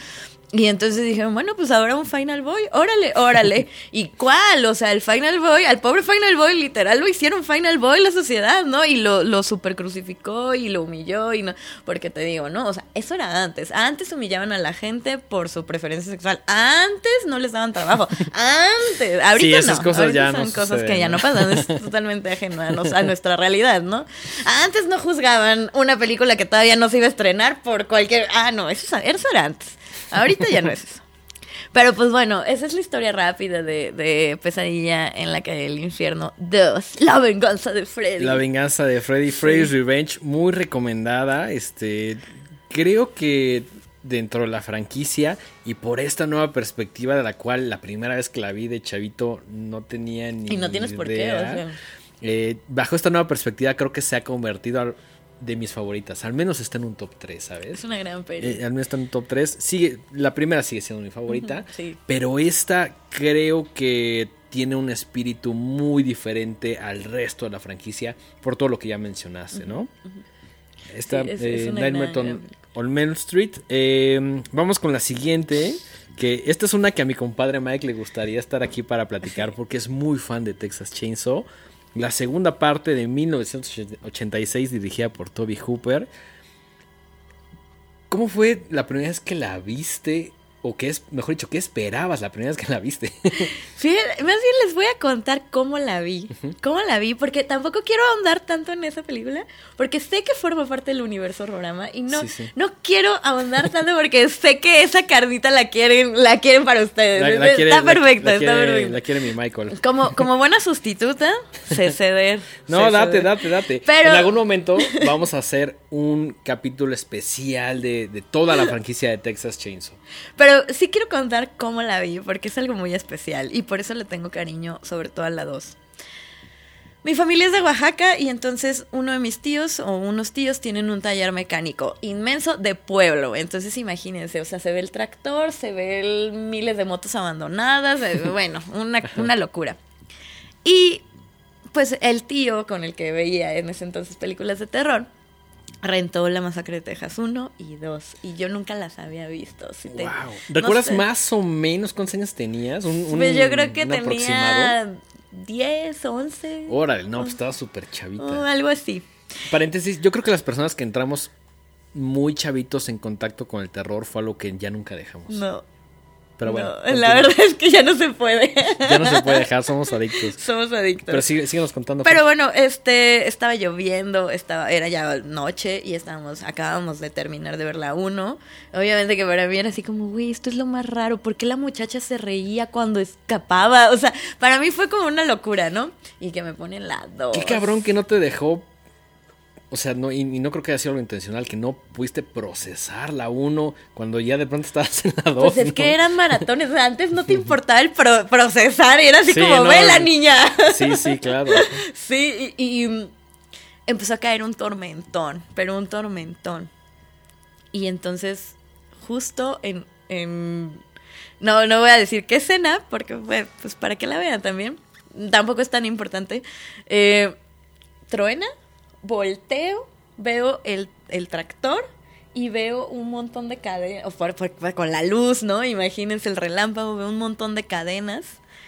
Y entonces dijeron, bueno, pues ahora un Final Boy, órale, órale. ¿Y cuál? O sea, el Final Boy, al pobre Final Boy, literal lo hicieron Final Boy la sociedad, ¿no? Y lo, lo super crucificó y lo humilló y no. Porque te digo, ¿no? O sea, eso era antes. Antes humillaban a la gente por su preferencia sexual. Antes no les daban trabajo. Antes. Ahorita esas no. cosas Ahorita ya son no cosas suceden, que ya ¿no? pasan. Es totalmente ajeno a, nos- a nuestra realidad, ¿no? Antes no juzgaban una película que todavía no se iba a estrenar por cualquier. Ah, no, eso, es- eso era antes. Ahorita ya no es eso. Pero pues bueno, esa es la historia rápida de, de Pesadilla en la calle del infierno 2. La venganza de Freddy. La venganza de Freddy, Freddy's Revenge, muy recomendada. Este, creo que dentro de la franquicia y por esta nueva perspectiva de la cual la primera vez que la vi de chavito no tenía ni Y no tienes por qué, idea. o sea. Eh, bajo esta nueva perspectiva creo que se ha convertido al- de mis favoritas. Al menos está en un top 3, ¿sabes? Es una gran peli. Eh, al menos está en un top 3. Sigue, la primera sigue siendo mi favorita. Sí. Pero esta creo que tiene un espíritu muy diferente al resto de la franquicia por todo lo que ya mencionaste, ¿no? Esta Sí, es- eh, es Nightmare on, on Main Street. Eh, vamos con la siguiente. Que esta es una que a mi compadre Mike le gustaría estar aquí para platicar porque es muy fan de Texas Chainsaw. La segunda parte de 1986 dirigida por Toby Hooper. ¿Cómo fue la primera vez que la viste? O qué es, mejor dicho, ¿qué esperabas la primera vez que la viste? Fíjate, más bien les voy a contar cómo la vi. Cómo la vi, porque tampoco quiero ahondar tanto en esa película, porque sé que forma parte del universo Rorama y no, Sí, sí. no quiero ahondar tanto porque sé que esa carnita la quieren, la quieren para ustedes. La- la quiere- está perfecta, está perfecta. La quiere mi Michael. Como, como buena sustituta, sé ceder. No, sé date, ceder. date, date. Pero- En algún momento vamos a hacer un capítulo especial de, de toda la franquicia de Texas Chainsaw. Pero sí quiero contar cómo la vi, porque es algo muy especial y por eso le tengo cariño, sobre todo a la 2. Mi familia es de Oaxaca y entonces uno de mis tíos o unos tíos tienen un taller mecánico inmenso de pueblo. Entonces imagínense, o sea, se ve el tractor, se ve el- miles de motos abandonadas, eh, bueno, una, una locura. Y pues el tío con el que veía en ese entonces películas de terror rentó La Masacre de Texas 1 y 2 y yo nunca las había visto. Si te- Wow. no ¿Recuerdas sé. más o menos cuántos años tenías? Un, un- Pues yo creo que un tenía aproximado. 10, 11, Órale, no, pues estaba súper chavita. o algo así. Paréntesis, yo creo que las personas que entramos muy chavitos en contacto con el terror fue algo que ya nunca dejamos. No. Pero bueno. No, la verdad es que ya no se puede. Ya no se puede dejar, somos adictos. Somos adictos. Pero sí, síguenos contando. Pero bueno, este, estaba lloviendo, estaba, era ya noche y estábamos, acabábamos de terminar de ver la 1. Obviamente que para mí era así como, güey, esto es lo más raro, ¿por qué la muchacha se reía cuando escapaba? O sea, para mí fue como una locura, ¿no? Y que me ponen la 2. Qué cabrón que no te dejó. O sea, no, y, y no creo que haya sido algo intencional, que no pudiste procesar la 1 cuando ya de pronto estabas en la 2. Pues es que eran maratones, antes no te importaba el pro- procesar, era así Sí, como, no, vela no. niña. Sí, sí, claro. Sí, y, y, mm, empezó a caer un tormentón, pero un tormentón. Y entonces, justo en, en- No, no voy a decir qué escena, porque bueno, pues para que la vean también. Tampoco es tan importante. Eh, truena, volteo, veo el, el tractor y veo un montón de cadenas, con la luz, ¿no? Imagínense el relámpago, veo un montón de cadenas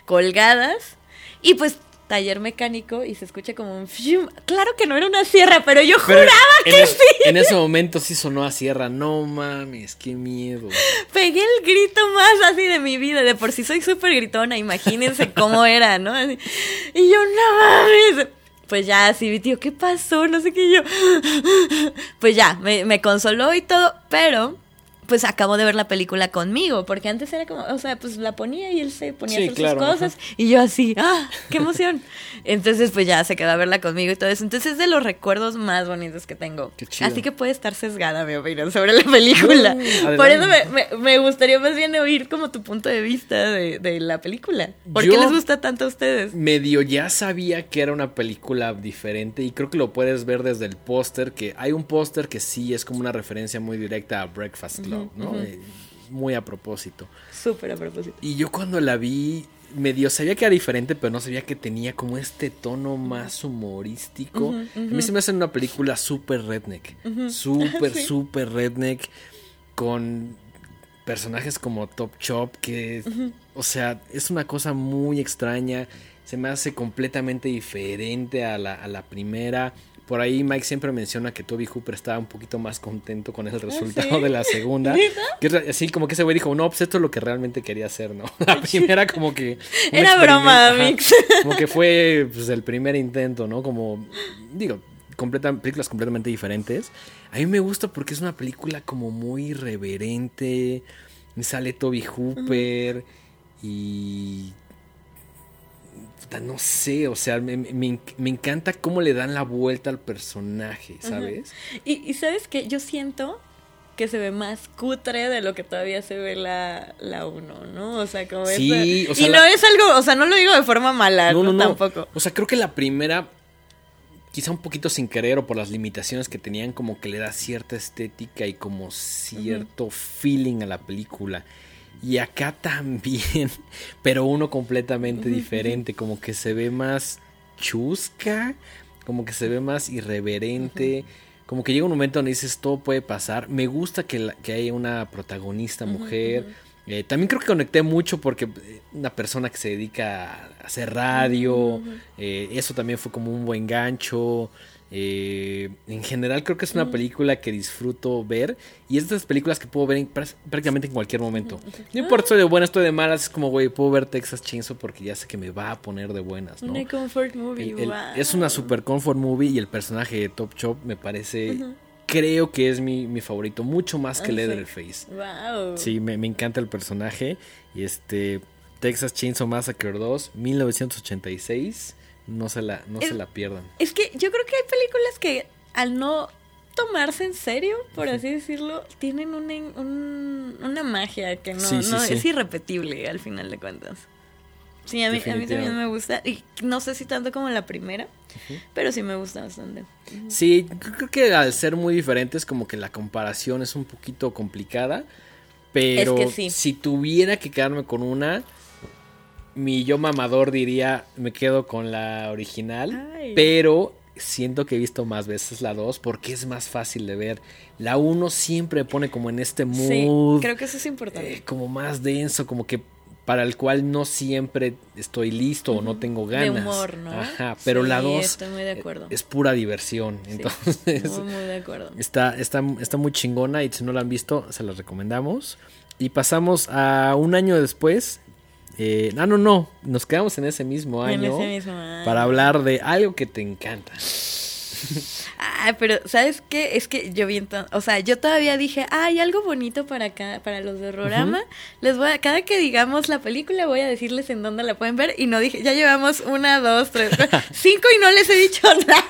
colgadas y pues taller mecánico y se escucha como un fium. Claro que no era una sierra, pero yo Pero juraba que es- sí. en ese momento sí sonó a sierra. No mames, qué miedo. Pegué el grito más así de mi vida. De por sí soy súper gritona, imagínense cómo era, ¿no? Así. Y yo, no mames. Pues ya, así, mi tío, ¿qué pasó? No sé qué yo. Pues ya, me consoló y todo, pero pues acabo de ver la película conmigo, porque antes era como, o sea, pues la ponía y él se ponía Sí, a hacer claro, sus cosas y yo así, ¡ah! ¡Qué emoción! Entonces, pues ya se quedó a verla conmigo y todo eso. Entonces es de los recuerdos más bonitos que tengo. Qué chido. Así que puede estar sesgada mi opinión sobre la película. Por eso me, me- me gustaría más bien oír como tu punto de vista de, de la película. ¿Por Yo- qué les gusta tanto a ustedes? Medio ya sabía que era una película diferente y creo que lo puedes ver desde el póster, que hay un póster que sí es como una referencia muy directa a Breakfast Club, ¿no? Eh, muy a propósito. Súper a propósito. Y yo cuando la vi, medio sabía que era diferente, pero no sabía que tenía como este tono más humorístico. A mí se me hace una película súper redneck. Súper, Sí. súper redneck. Con personajes como Top Chop, que, o sea, es una cosa muy extraña. Se me hace completamente diferente a la, a la primera. Por ahí Mike siempre menciona que Toby Hooper estaba un poquito más contento con el resultado sí? de la segunda. Que así como que ese güey dijo, no, pues esto es lo que realmente quería hacer, ¿no? La primera como que... Era broma, Mix. Como que fue pues, el primer intento, ¿no? Como, digo, completa, películas completamente diferentes. A mí me gusta porque es una película como muy irreverente. Sale Toby Hooper y... No sé, o sea, me, me- me encanta cómo le dan la vuelta al personaje, ¿sabes? Y, y sabes que yo siento que se ve más cutre de lo que todavía se ve la, la 1, ¿no? O sea, como Sí, esa- o sea, Y la- no es algo, o sea, no lo digo de forma mala, no, tampoco. O sea, creo que la primera, quizá un poquito sin querer o por las limitaciones que tenían, como que le da cierta estética y como cierto feeling a la película. Y acá también, pero uno completamente diferente, como que se ve más chusca, como que se ve más irreverente. Como que llega un momento donde dices, todo puede pasar. Me gusta que, la- que haya una protagonista mujer. Eh, también creo que conecté mucho porque eh, una persona que se dedica a hacer radio, eh, eso también fue como un buen gancho. Eh, en general creo que es una película que disfruto ver y es de esas películas que puedo ver en prá- prácticamente en cualquier momento. No importa estoy de buenas, estoy de malas, es como, güey, puedo ver Texas Chainsaw porque ya sé que me va a poner de buenas, ¿no? Una comfort movie, El- el- wow. Es una super comfort movie y el personaje de Top Chop me parece, creo que es mi, mi favorito, mucho más que Ah. Leatherface. Wow. Sí, me, me encanta el personaje. Y este, Texas Chainsaw Massacre 2, 1986. No se la, no Es- se la pierdan. Es que yo creo que hay películas que al no tomarse en serio, por así decirlo, tienen una, un- una magia que no, Sí, sí, no sí. es irrepetible al final de cuentas. Sí, a mí, a mí también me gusta. Y no sé si tanto como la primera, pero sí me gusta bastante. Sí, creo que al ser muy diferentes, como que la comparación es un poquito complicada. Pero Es que sí. si tuviera que quedarme con una, mi yo mamador diría, me quedo con la original. Ay. Pero siento que he visto más veces la 2 porque es más fácil de ver. La 1 siempre pone como en este Sí, mood. creo que eso es importante. eh, como más denso, como que para el cual no siempre estoy listo o no tengo de ganas. humor, ¿no? Ajá, pero Sí, la 2 estoy muy de acuerdo. es pura diversión. Sí, Entonces, muy, muy de acuerdo. está, está, está muy chingona y si no la han visto, se la recomendamos. Y pasamos a un año después. Eh, ah, no, no. Nos quedamos en ese mismo En año. ese mismo año. Para hablar de algo que te encanta. Ah, pero ¿sabes qué? Es que yo vi entonces, o sea, yo todavía dije, ah, hay algo bonito para acá, para los de Rorama. Les voy a, cada que digamos la película voy a decirles en dónde la pueden ver y no dije, ya llevamos una, dos, tres, cuatro, cinco y no les he dicho nada.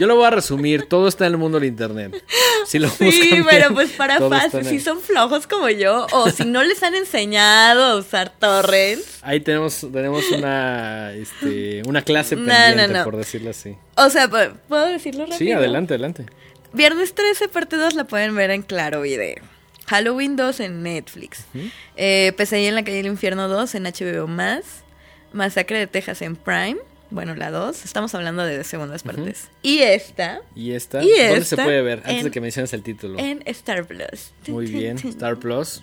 Yo lo voy a resumir. Todo está en el mundo del internet. Si lo Sí, buscan pero bien, pues para fácil, si son flojos como yo, o si no les han enseñado a usar torrents. Ahí tenemos, tenemos una, este, una clase No, pendiente, no. por decirlo así. O sea, ¿pu- ¿puedo decirlo rápido? Sí, adelante, adelante. Viernes 13, parte 2 la pueden ver en Claro Video. Halloween 2 en Netflix. Eh, Pesadilla en la calle del infierno 2 en HBO Más. Masacre de Texas en Prime. Bueno, la 2. Estamos hablando de segundas partes. Y esta ¿Y esta? Y ¿Dónde se esta puede ver? Antes en- de que menciones el título. en Star Plus. Muy bien, Star Plus.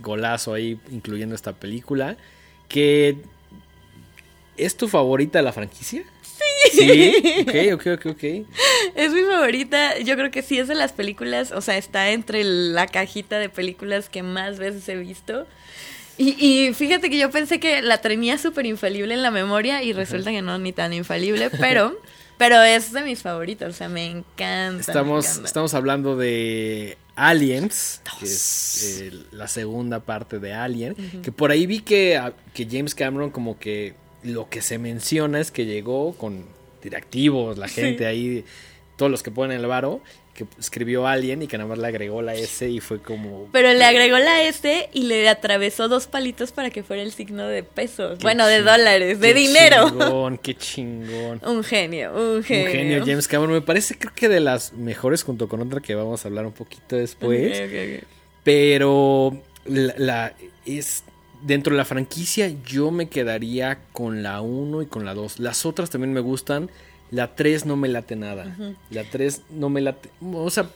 Golazo ahí, incluyendo esta película. Que... ¿Es tu favorita de la franquicia? Sí. Sí, ok, ok, ok, ok. Es mi favorita. Yo creo que sí es de las películas. O sea, está entre la cajita de películas que más veces he visto. Y, y fíjate que yo pensé que la tenía súper infalible en la memoria y resulta que no, ni tan infalible, pero, pero es de mis favoritos, o sea, me encanta. me Estamos, encanta. estamos hablando de Aliens, que es eh, la segunda parte de Alien, que por ahí vi que, a- que James Cameron como que lo que se menciona es que llegó con directivos, la gente ahí, todos los que ponen el varo, que escribió Alien y que nada más le agregó la S y fue como... Pero le agregó la S y le atravesó dos palitos para que fuera el signo de pesos. Qué bueno, de dólares, de qué dinero. Chingón, qué chingón. Un genio, un genio. Un genio James Cameron, me parece creo que de las mejores junto con otra que vamos a hablar un poquito después. Pero la, la- es dentro de la franquicia yo me quedaría con la 1 y con la 2. Las otras también me gustan. La 3 no me late nada. La 3 no me late. O sea,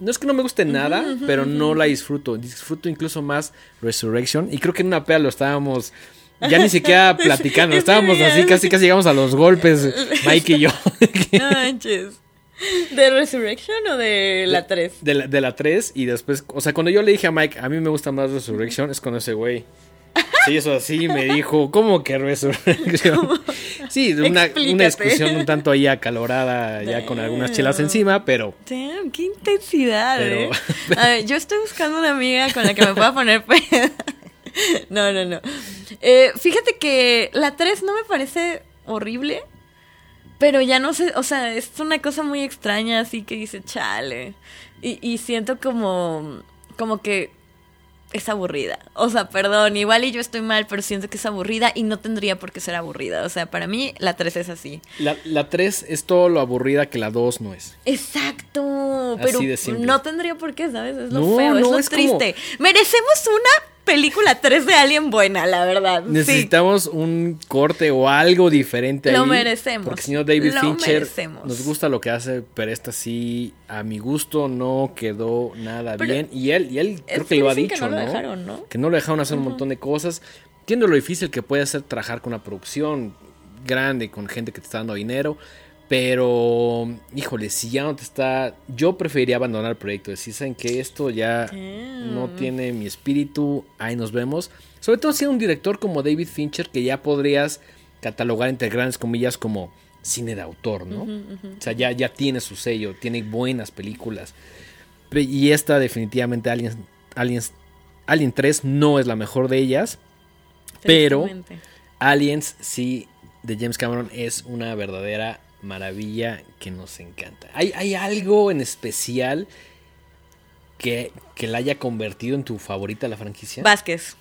no es que no me guste nada, pero no la disfruto. Disfruto incluso más Resurrection. Y creo que en una pea lo estábamos. Ya ni siquiera platicando, estábamos así, casi casi llegamos a los golpes, Mike y yo. ¿De Resurrection o de la 3? De la, de la 3 y después, o sea, cuando yo le dije a Mike, a mí me gusta más Resurrection, es con ese güey. Sí, eso así me dijo, ¿cómo que Resurrection? Sí, una, una discusión un tanto ahí acalorada, ya con algunas chelas encima, pero Damn, qué intensidad, Pero- ¿eh? A ver, yo estoy buscando una amiga con la que me pueda poner peda. No, no, no. Eh, fíjate que la 3 no me parece horrible, pero ya no sé, o sea, es una cosa muy extraña, así que dice, chale. Y, y siento como, como que es aburrida. O sea, perdón, igual y yo estoy mal, pero siento que es aburrida y no tendría por qué ser aburrida. O sea, para mí la 3 es así. la, la 3 es todo lo aburrida que la 2 no es. Exacto, Así pero de no tendría por qué, ¿sabes? Es lo No, feo, es lo es como- triste. Merecemos una película 3 de Alien buena, la verdad. Sí. Necesitamos un corte o algo diferente Lo ahí, merecemos. Porque señor David Lo Fincher merecemos. nos gusta lo que hace, pero esta sí, a mi gusto, no quedó nada Pero bien. Y él, y él creo que lo ha que dicho, no ¿no? lo dejaron, ¿no? Que no lo dejaron hacer un montón de cosas. Entiendo lo difícil que puede ser trabajar con una producción grande, con gente que te está dando dinero. Pero, híjole, si ya no te está. Yo preferiría abandonar el proyecto. Decir, ¿saben que Esto ya no tiene mi espíritu. Ahí nos vemos. Sobre todo si un director como David Fincher, que ya podrías catalogar entre grandes comillas como cine de autor, ¿no? O sea, ya, ya tiene su sello, tiene buenas películas. Pe- Y esta, definitivamente, Aliens, Aliens, Alien 3 no es la mejor de ellas. Pero. Aliens, sí, de James Cameron es una verdadera maravilla que nos encanta. ¿Hay, hay algo en especial que, que la haya convertido en tu favorita la franquicia? Vázquez.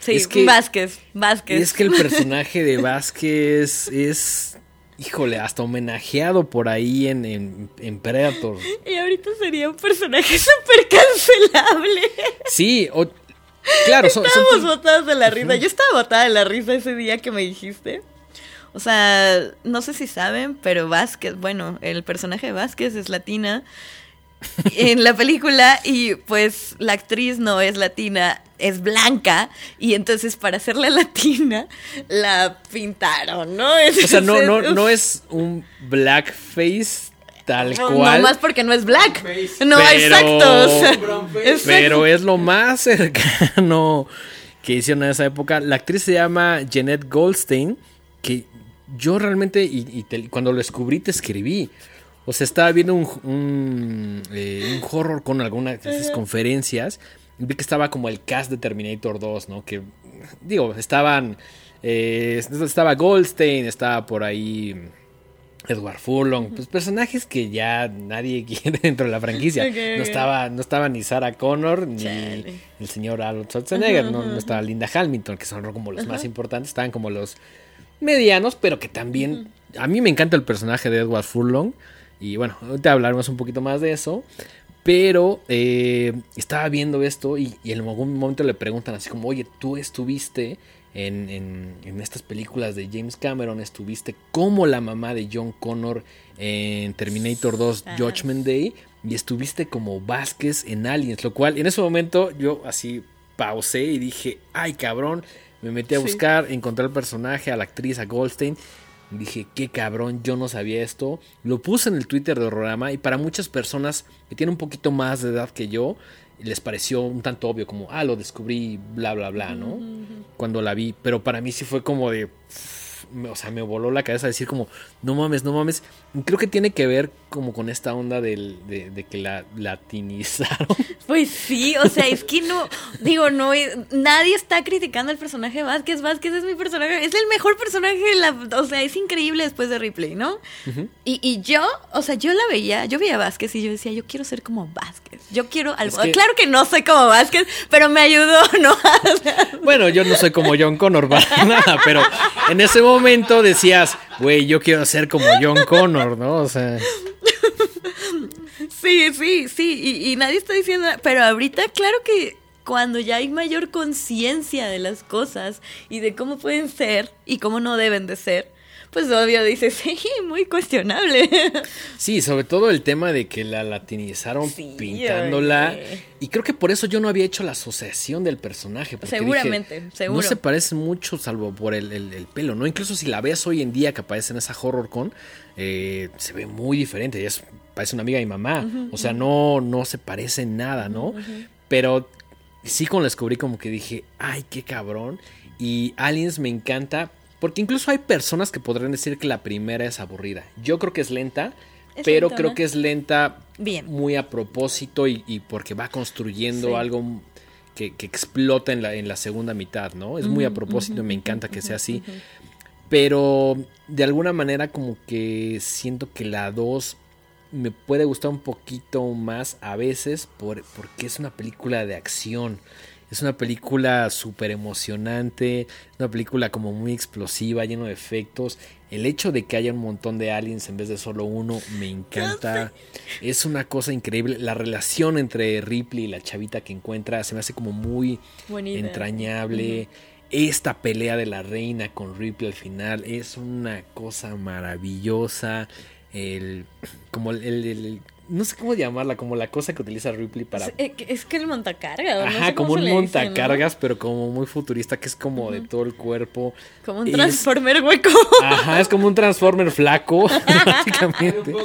Sí, Es que- Vázquez, Vázquez. Es que el personaje de Vázquez es, híjole, hasta homenajeado por ahí en, en, en Predator. Y ahorita sería un personaje súper cancelable. Sí, o- claro, son, son- Estábamos botadas de la risa. Yo estaba botada de la risa ese día que me dijiste. O sea, no sé si saben, pero Vázquez, bueno, el personaje de Vázquez es latina en la película y pues la actriz no es latina, es blanca y entonces para hacerla latina la pintaron, ¿no? o sea, no, no, no es un blackface Tal No, cual. más porque no es black. Face. No, Pero- exacto. o sea, Brown face. exacto. Pero es lo más cercano que hicieron en esa época. La actriz se llama Jeanette Goldstein, que yo realmente, y, y te- cuando lo descubrí, te escribí. O sea, estaba viendo un, un, eh, un horror con algunas de esas conferencias. y Vi que estaba como el cast de Terminator 2, ¿no? Que, digo, estaban... eh, estaba Goldstein, estaba por ahí... Edward Furlong, pues personajes que ya nadie quiere dentro de la franquicia. No estaba, no estaba ni Sarah Connor ni Chale. el señor Arnold Schwarzenegger, no, no estaba Linda Hamilton, que son como los más importantes, estaban como los medianos, pero que también a mí me encanta el personaje de Edward Furlong y bueno, ahorita hablaremos un poquito más de eso. Pero eh, estaba viendo esto y, y en algún momento le preguntan así como, oye, tú estuviste en, en- en estas películas de James Cameron, estuviste como la mamá de John Connor en Terminator 2 Ah. Judgment Day y estuviste como Vázquez en Aliens, lo cual en ese momento yo así pausé y dije, ay cabrón, me metí a Sí. buscar, encontré al personaje, a la actriz, a Goldstein. Dije, qué cabrón, yo no sabía esto. Lo puse en el Twitter de Horrorama y para muchas personas que tienen un poquito más de edad que yo, les pareció un tanto obvio, como, ah, lo descubrí, bla, bla, bla, ¿no? Cuando la vi, pero para mí sí fue como de, me- o sea, me voló la cabeza decir como, no mames, no mames. Creo que tiene que ver como con esta onda del, de, de que la latinizaron. Pues sí, o sea, es que no, digo, no, nadie está criticando al personaje de Vázquez. Vázquez es mi personaje, es el mejor personaje, de la, o sea, es increíble después de Ripley, ¿no? y, y yo, o sea, yo la veía, yo veía a Vázquez y yo decía, yo quiero ser como Vázquez. Yo quiero algo. que- Claro que no soy como Vázquez, pero me ayudó, ¿no? Bueno, yo no soy como John Connor para nada, pero en ese momento decías, güey, yo quiero ser como John Connor, ¿no? O sea, Sí, sí, sí, y, y nadie está diciendo, pero ahorita claro que cuando ya hay mayor conciencia de las cosas y de cómo pueden ser y cómo no deben de ser, pues obvio dices, sí, muy cuestionable. sí, sobre todo el tema de que la latinizaron Sí, pintándola. oye. Y creo que por eso yo no había hecho la asociación del personaje. porque Seguramente, dije, seguro. No se parece mucho salvo por el, el- el pelo, ¿no? Incluso si la ves hoy en día que aparece en esa horror con, eh, se ve muy diferente. Ella es, parece una amiga de mi mamá. o sea, no, no se parece en nada, ¿no? Pero sí cuando la descubrí como que dije, ay, qué cabrón. Y Aliens me encanta. Porque incluso hay personas que podrían decir que la primera es aburrida. Yo creo que es lenta, Es pero lentona. creo que es lenta Bien. muy a propósito y, y porque va construyendo Sí. algo que, que explota en la, en la segunda mitad, ¿no? Es muy a propósito y me encanta que sea así. Pero de alguna manera como que siento que la 2 me puede gustar un poquito más a veces por, porque es una película de acción. Es una película súper emocionante, una película como muy explosiva, lleno de efectos. El hecho de que haya un montón de aliens en vez de solo uno me encanta. Es una cosa increíble. La relación entre Ripley y la chavita que encuentra se me hace como muy Bonita. entrañable. Esta pelea de la reina con Ripley al final es una cosa maravillosa. El, como el, el- el- no sé cómo llamarla, como la cosa que utiliza Ripley para... Es, eh, que- es que el montacargas. no Ajá, sé cómo como se un le dice, ¿no? montacargas, pero como muy futurista, que es como de todo el cuerpo. Como un Es- transformer hueco. Ajá, es como un Transformer flaco, Hay un básicamente. poco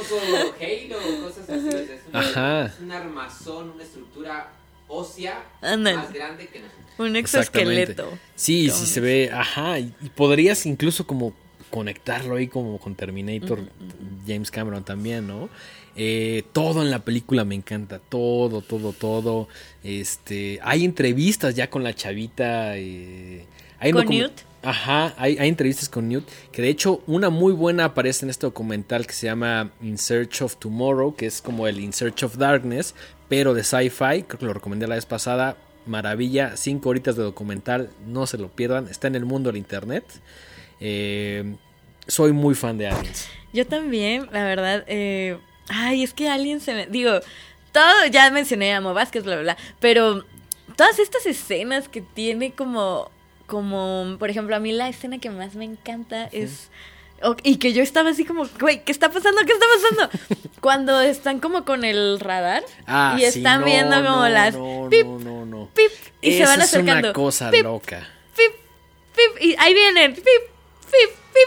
Halo, cosas así. o sea, es, un, Ajá. es un armazón, una estructura ósea más grande que nosotros. un exoesqueleto. Sí, sí se ve, ajá, y, y podrías incluso como conectarlo ahí como con Terminator, James Cameron también, ¿no? Eh, todo en la película me encanta, todo, todo, todo. Este, hay entrevistas ya con la chavita. eh, hay ¿Con Newt? Ajá, hay, hay entrevistas con Newt, que de hecho una muy buena aparece en este documental que se llama In Search of Tomorrow, que es como el In Search of Darkness, pero de sci-fi, creo que lo recomendé la vez pasada, maravilla, cinco horitas de documental, no se lo pierdan, está en el mundo del internet. Eh, soy muy fan de Aliens. Yo también, la verdad. eh, ay, es que alguien se me. Digo, todo. Ya mencioné a Mo Vázquez, bla, bla, bla. Pero todas estas escenas que tiene como. Como, por ejemplo, a mí la escena que más me encanta es. y que yo estaba así como, güey, ¿qué está pasando? ¿Qué está pasando? Cuando están como con el radar Ah, y sí, están no, viendo como no, las no, pip, no, no, no. pip, y se van es acercando. una cosa Pip, loca. pip, pip, y ahí vienen, pip, pip, pip, pip, pip,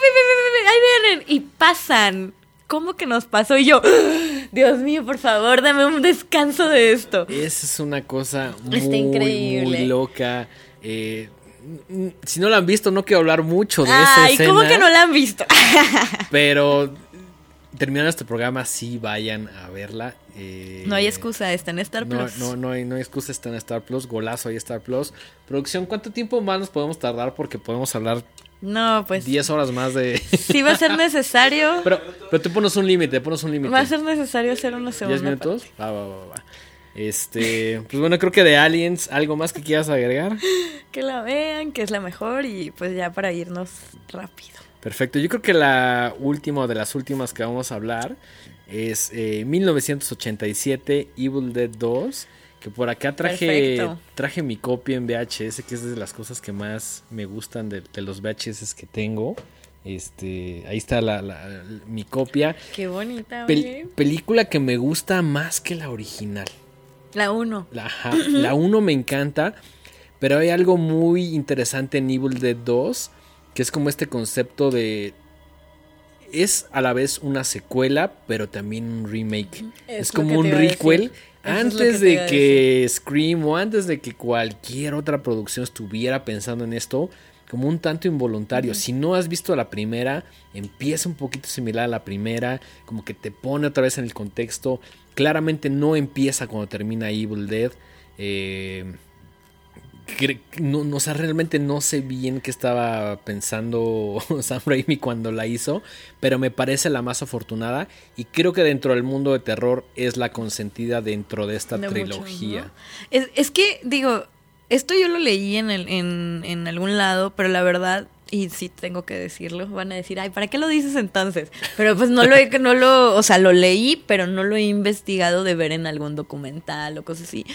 pip, ahí vienen, y pasan ¿cómo que nos pasó? Y yo, Dios mío, por favor, dame un descanso de esto. Esa es una cosa muy, Está increíble. muy loca. Eh, si no la han visto, no quiero hablar mucho de esa Ay, escena. ¿cómo que no la han visto? Pero terminando este programa, sí vayan a verla. eh, no hay excusa, está en Star No, Plus. no, no hay, no hay excusa, está en Star Plus, golazo ahí Star Plus. Producción, ¿cuánto tiempo más nos podemos tardar? Porque podemos hablar No, pues 10 horas más de... sí va a ser necesario. pero, pero tú pones un límite, pones un límite. va a ser necesario hacer una 10 segunda minutos. Va, va, va, va. Este, pues bueno, creo que de Aliens, ¿algo más que quieras agregar? Que la vean, que es la mejor y pues ya para irnos rápido. Perfecto, yo creo que la última o de las últimas que vamos a hablar es eh, 1987 Evil Dead 2, que por acá traje, Perfecto. traje mi copia en VHS, que es de las cosas que más me gustan de, de los VHS que tengo. Este, ahí está la, la- mi copia. Qué bonita, Pel- película que me gusta más que la original. La uno. La, ajá, la 1 me encanta, pero hay algo muy interesante en Evil Dead 2, que es como este concepto de... Es a la vez una secuela, pero también un remake. Es Es, como un requel. Antes que de que Scream o antes de que cualquier otra producción estuviera pensando en esto, como un tanto involuntario. Si no has visto la primera, empieza un poquito similar a la primera, como que te pone otra vez en el contexto. Claramente no empieza cuando termina Evil Dead. Eh, no, no, o sea, realmente no sé bien qué estaba pensando Sam Raimi cuando la hizo, pero me parece la más afortunada y creo que dentro del mundo de terror es la consentida dentro de esta De muchos, trilogía. ¿no? es, es que, digo, esto yo lo leí en, el, en, en algún lado, pero la verdad, y sí tengo que decirlo, van a decir, ay, ¿para qué lo dices entonces? Pero pues no lo he, no lo, o sea, lo leí, pero no lo he investigado de ver en algún documental o cosas así.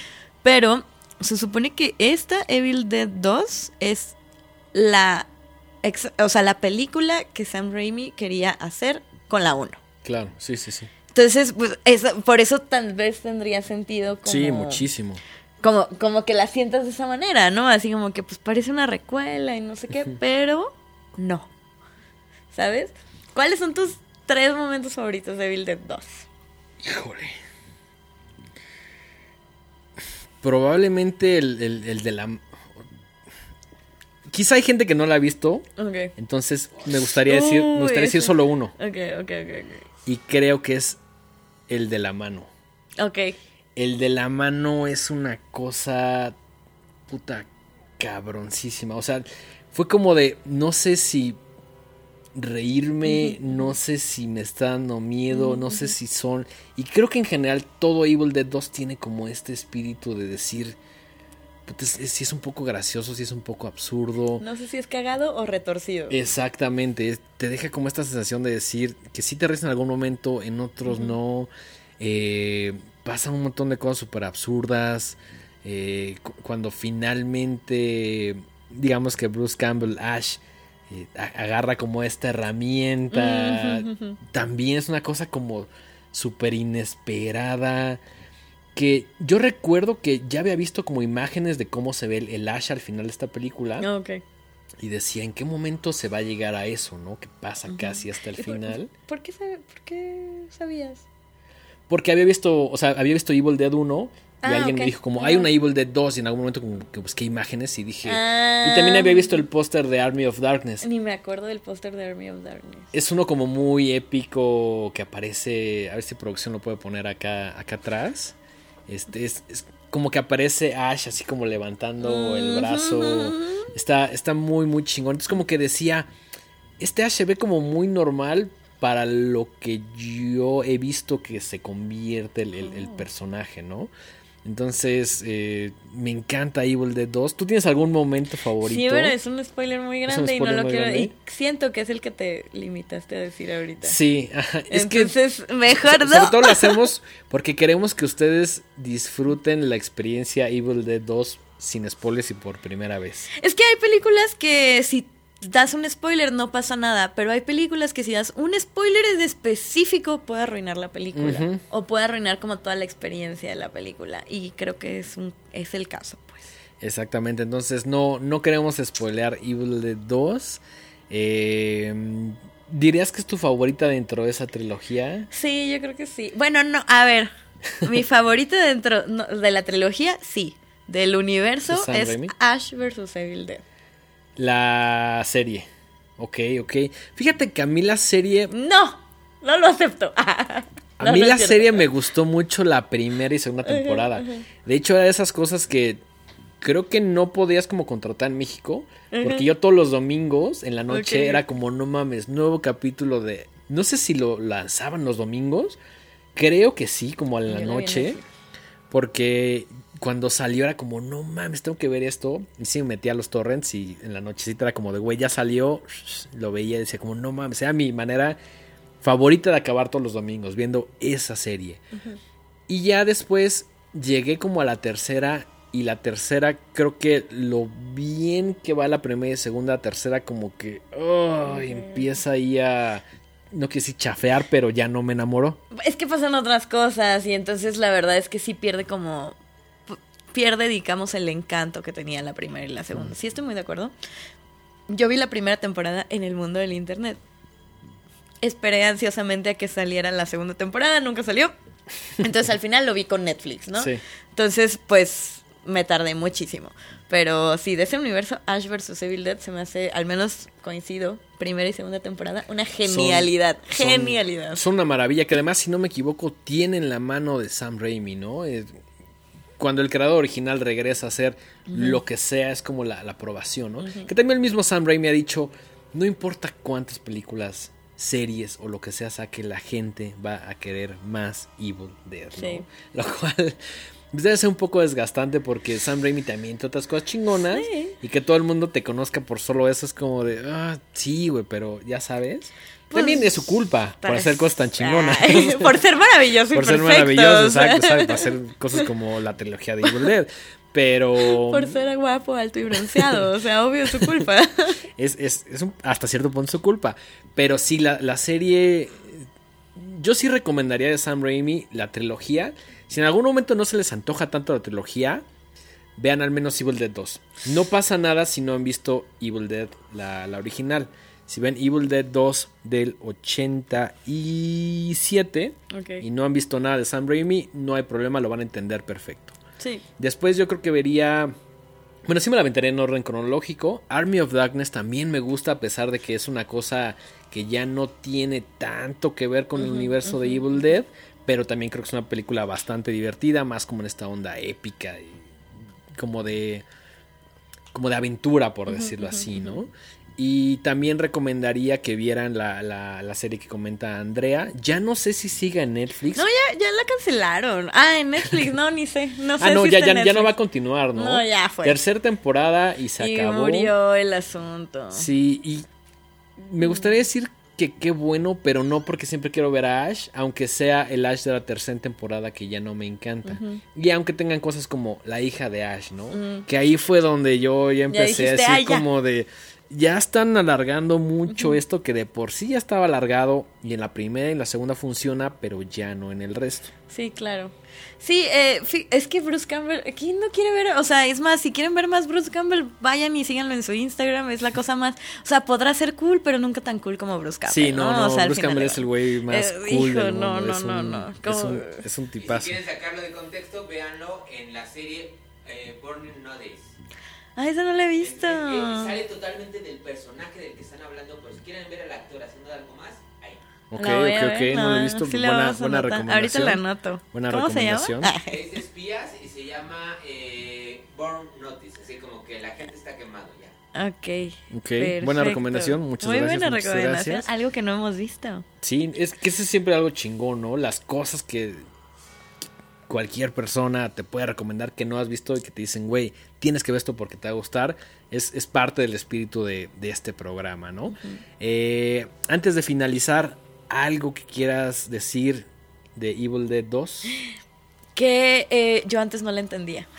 Pero se supone que esta Evil Dead 2 es la, ex- o sea, la película que Sam Raimi quería hacer con la 1. Claro, sí, sí, sí. Entonces, pues, eso- por eso tal vez tendría sentido como... Sí, muchísimo. Como, como que la sientas de esa manera, ¿no? Así como que pues parece una recuela y no sé qué, pero no. ¿Sabes? ¿Cuáles son tus tres momentos favoritos de Evil Dead 2? Híjole. Probablemente el, el- el de la... Quizá hay gente que no la ha visto, Ok. entonces me gustaría decir, me gustaría decir solo uno. Ok, ok, ok, Y creo que es el de la mano. Ok. El de la mano es una cosa puta cabroncísima. O sea, fue como de, no sé si reírme, no sé si me está dando miedo, no sé si son... Y creo que en general todo Evil Dead 2 tiene como este espíritu de decir, puta, es- es- si es un poco gracioso, si es un poco absurdo. No sé si es cagado o retorcido. Exactamente, te deja como esta sensación de decir que sí te ríes en algún momento, en otros no. Eh, pasan un montón de cosas súper absurdas. eh, cu- cuando finalmente, digamos que Bruce Campbell, Ash, agarra como esta herramienta, también es una cosa como súper inesperada. Que yo recuerdo que ya había visto como imágenes de cómo se ve el, el Ash al final de esta película. Ok. Y decía, ¿en qué momento se va a llegar a eso, no? Que pasa casi hasta el ¿Y por- final. ¿Por qué, por qué sabías? Porque había visto, o sea, había visto Evil Dead 1 y Ah, alguien me dijo como, Ah. hay una Evil Dead 2 y en algún momento como que busqué imágenes y dije... Ah. Y también había visto el póster de Army of Darkness. Ni me acuerdo del póster de Army of Darkness. Es uno como muy épico que aparece, a ver si producción lo puede poner acá, acá atrás. Este es, es como que aparece Ash así como levantando el brazo. Está, está muy, muy chingón. Entonces como que decía, este Ash se ve como muy normal para lo que yo he visto que se convierte el, el- el personaje, ¿no? Entonces, eh, me encanta Evil Dead 2. ¿Tú tienes algún momento favorito? Sí, pero es un spoiler muy grande y no lo quiero. grande. Y siento que es el que te limitaste a decir ahorita. Sí, es que Entonces, mejor So- no. Sobre todo lo hacemos porque queremos que ustedes disfruten la experiencia Evil Dead 2 sin spoilers y por primera vez. Es que hay películas que si das un spoiler no pasa nada, pero hay películas que si das un spoiler en específico puede arruinar la película o puede arruinar como toda la experiencia de la película y creo que es un es el caso, pues. Exactamente, entonces no, no queremos spoilear Evil Dead 2. Eh, ¿Dirías que es tu favorita dentro de esa trilogía? Sí, yo creo que sí. Bueno, no, a ver. Mi favorita dentro no, de la trilogía, sí. Del universo ¿De Sam es Raimi? Ash vs. Evil Dead. La serie. Ok, ok. Fíjate que a mí la serie. No, no lo acepto. A No, mí no la cierto. serie me gustó mucho la primera y segunda temporada. De hecho, era de esas cosas que creo que no podías como contratar en México. Porque yo todos los domingos en la noche era como, no mames, nuevo capítulo de... No sé si lo lanzaban los domingos. Creo que sí, como a la Yo noche. Porque cuando salió era como, no mames, tengo que ver esto. Y sí me metía a los torrents y en la nochecita era como de, güey, ya salió. Lo veía y decía como, no mames, era mi manera favorita de acabar todos los domingos, viendo esa serie. Y ya después llegué como a la tercera. Y la tercera, creo que lo bien que va la primera y segunda, tercera, como que empieza ahí a. No decir chafear, pero ya no me enamoró. Es que pasan otras cosas y entonces la verdad es que sí pierde como... p- Pierde, digamos, el encanto que tenía la primera y la segunda. Sí, estoy muy de acuerdo. Yo vi la primera temporada en el mundo del internet. Esperé ansiosamente a que saliera la segunda temporada, nunca salió. Entonces al final lo vi con Netflix, ¿no? Sí. Entonces, pues me tardé muchísimo. Pero sí, de ese universo, Ash vs. Evil Dead se me hace, al menos coincido, primera y segunda temporada, una genialidad. Son- genialidad. Son una maravilla que además, si no me equivoco, tienen la mano de Sam Raimi, ¿no? Es- cuando el creador original regresa a hacer lo que sea, es como la, la aprobación, ¿no? Que también el mismo Sam Raimi ha dicho, no importa cuántas películas, series o lo que sea saque, la gente va a querer más Evil Dead, ¿no? Sí. Lo cual pues, debe ser un poco desgastante porque Sam Raimi también tiene otras cosas chingonas Sí. y que todo el mundo te conozca por solo eso es como de, ah, sí, güey, pero ya sabes. Pues, también es su culpa por Pues, hacer cosas tan chingonas. por ser maravilloso y por ser perfecto, maravilloso, o sea, exacto, ¿sabes? Para hacer cosas como la trilogía de Evil Dead. Pero Por ser guapo, alto y bronceado. O sea, obvio es su culpa. es, es, es un- hasta cierto punto su culpa. Pero sí, la, la serie. Yo sí recomendaría de Sam Raimi la trilogía. Si en algún momento no se les antoja tanto la trilogía, vean al menos Evil Dead 2. No pasa nada si no han visto Evil Dead, la, la original. Si ven Evil Dead 2 del 87 Ok. y no han visto nada de Sam Raimi, no hay problema, lo van a entender perfecto. Sí. Después yo creo que vería... Bueno, sí me la aventaré en orden cronológico. Army of Darkness también me gusta a pesar de que es una cosa que ya no tiene tanto que ver con el universo de Evil Dead. Pero también creo que es una película bastante divertida, más como en esta onda épica y como de... como de aventura, por decirlo así, ¿no? Y también recomendaría que vieran la, la, la serie que comenta Andrea. Ya no sé si siga en Netflix. No, ya, ya la cancelaron. Ah, en Netflix, no, ni sé. No sé Ah, no, si ya, está ya, ya no va a continuar, ¿no? No, ya fue. Tercera temporada y se Y acabó. murió el asunto. Sí, y me gustaría decir que qué bueno, pero no porque siempre quiero ver a Ash, aunque sea el Ash de la tercera temporada que ya no me encanta. Y aunque tengan cosas como la hija de Ash, ¿no? Que ahí fue donde yo ya empecé a dijiste, decir "Ay, ya". como de ya están alargando mucho esto que de por sí ya estaba alargado y en la primera y en la segunda funciona, pero ya no en el resto. Sí, claro. Sí, eh, es que Bruce Campbell, ¿quién no quiere ver? O sea, es más, si quieren ver más Bruce Campbell, vayan y síganlo en su Instagram, es la cosa más, o sea, podrá ser cool, pero nunca tan cool como Bruce Campbell. Sí, no, no, O sea, al Bruce Campbell es el güey más Eh, cool hijo, del no, mundo. no, es no, un, no, Es un, es un Y si tipazo. quieren sacarlo de contexto, véanlo en la serie eh, Burning Notice. Ah, eso no lo he visto. Es- es- es- sale totalmente del personaje del que están hablando, pero si quieren ver al actor haciendo algo más, ahí. Ok, La ok, ok, ver, no lo he visto. sí la buena buena recomendación. Ahorita la anoto. Buena ¿Cómo se llama? recomendación. Es de espías y se llama eh, Burn Notice, así como que la gente está quemado ya. Ok. Ok, buena perfecto. recomendación, muchas Muy gracias, buena muchas recomendación. gracias. Algo que no hemos visto. Sí, es que eso es siempre algo chingón, ¿no? Las cosas que cualquier persona te puede recomendar que no has visto y que te dicen, güey, tienes que ver esto porque te va a gustar, es, es parte del espíritu de, de este programa, ¿no? Eh, antes de finalizar, algo que quieras decir de Evil Dead 2. Que eh, yo antes no la entendía.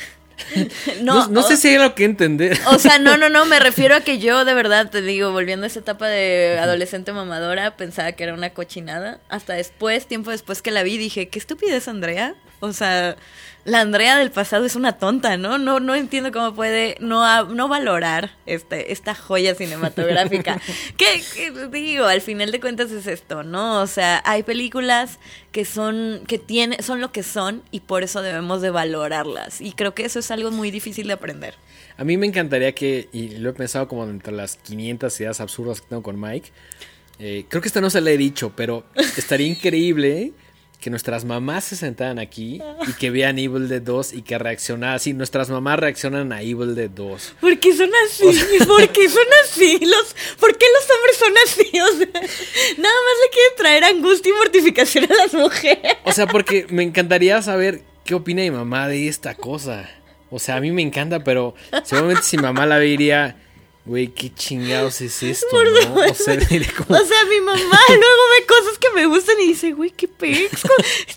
No, no sé o- si hay algo que entender. O sea, no, no, no, me refiero a que yo de verdad, te digo, volviendo a esa etapa de adolescente mamadora, pensaba que era una cochinada. Hasta después, tiempo después que la vi, dije, qué estupidez, Andrea. O sea, la Andrea del pasado es una tonta, ¿no? No, no entiendo cómo puede no, no valorar este, esta joya cinematográfica. que, digo, al final de cuentas es esto, ¿no? O sea, hay películas que son, que tiene, son lo que son y por eso debemos de valorarlas. Y creo que eso es algo muy difícil de aprender. A mí me encantaría que, y lo he pensado como entre las 500 ideas absurdas que tengo con Mike, eh, creo que esta no se la he dicho, pero estaría increíble que nuestras mamás se sentaran aquí y que vean Evil Dead 2 y que reaccionaran así. Nuestras mamás reaccionan a Evil Dead 2. ¿Por qué son así? ¿Por qué son así? Los, ¿Por qué los hombres son así? O sea, nada más le quieren traer angustia y mortificación a las mujeres. O sea, porque me encantaría saber qué opina mi mamá de esta cosa. O sea, a mí me encanta, pero seguramente si mamá la vería, güey, qué chingados es esto, ¿no? O sea, diría como, O sea, mi mamá luego ve cosas que me gustan y dice, güey, qué pex.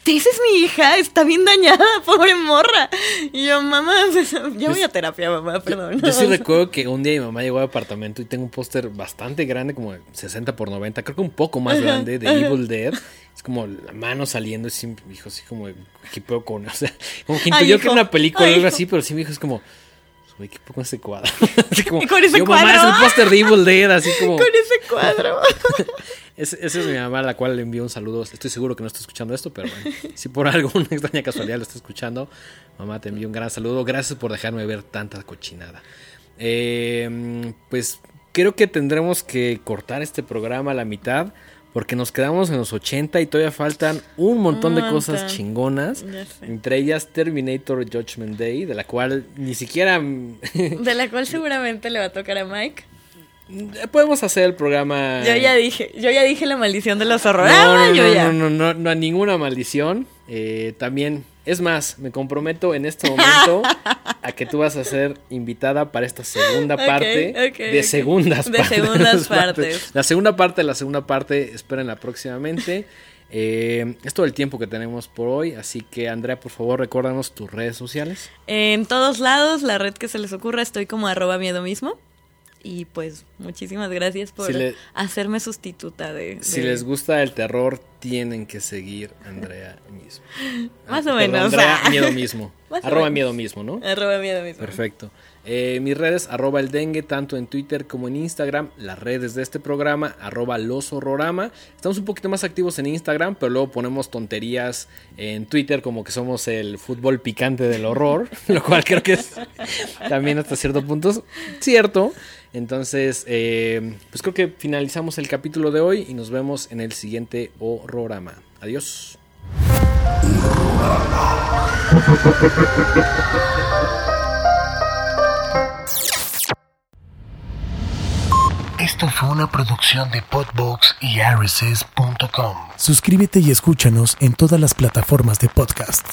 Esa es mi hija, está bien dañada, pobre morra. Y yo, mamá, pues, ya voy a terapia, mamá, perdón. Yo sí recuerdo que un día mi mamá llegó al apartamento y tengo un póster bastante grande, como de 60 por 90, creo que un poco más grande, de Evil Dead. Es como la mano saliendo y sí me dijo así como, ¿qué pedo con? O sea, como que intuyó que hijo. era una película o algo hijo. así, pero sí me dijo, es como, güey, ¿qué con ese cuadro? Así como, ¿Y con ese yo, mamá, cuadro? es el póster de Evil Dead, así como... Con ese cuadro. Esa es mi mamá, a la cual le envío un saludo. Estoy seguro que no está escuchando esto, pero bueno, si por alguna extraña casualidad lo está escuchando, mamá, te envío un gran saludo. Gracias por dejarme ver tanta cochinada. Eh, pues creo que tendremos que cortar este programa a la mitad, porque nos quedamos en los 80 y todavía faltan un montón de cosas chingonas. Entre ellas Terminator Judgment Day, de la cual ni siquiera De la cual seguramente le va a tocar a Mike. podemos hacer el programa. Yo ya dije, yo ya dije la maldición de los horrores. No, Ah, no, yo no, ya. no, no, no, no, a ninguna maldición. Eh, también, es más, me comprometo en este momento a que tú vas a ser invitada para esta segunda parte de ok. segundas De partes. segundas partes. La segunda parte, la segunda parte, espérenla próximamente. Eh, es todo el tiempo que tenemos por hoy, así que Andrea, por favor, recuérdanos tus redes sociales. En todos lados, la red que se les ocurra, estoy como arroba miedo mismo. Y pues, muchísimas gracias por Si le- hacerme sustituta de... Si les gusta el terror, tienen que seguir Andrea mismo. Más Ah, o menos. Andrea, ah. miedo mismo. Más Arroba miedo mismo, ¿no? Arroba miedo mismo. Perfecto. Eh, mis redes, arroba el dengue, tanto en Twitter como en Instagram. Las redes de este programa, arroba los horrorama. Estamos un poquito más activos en Instagram, pero luego ponemos tonterías en Twitter como que somos el fútbol picante del horror, lo cual creo que es también hasta cierto punto cierto. Entonces, eh, pues creo que finalizamos el capítulo de hoy y nos vemos en el siguiente horrorama. Adiós. Esto fue una producción de Podbox y RSS.com. Suscríbete y escúchanos en todas las plataformas de podcast.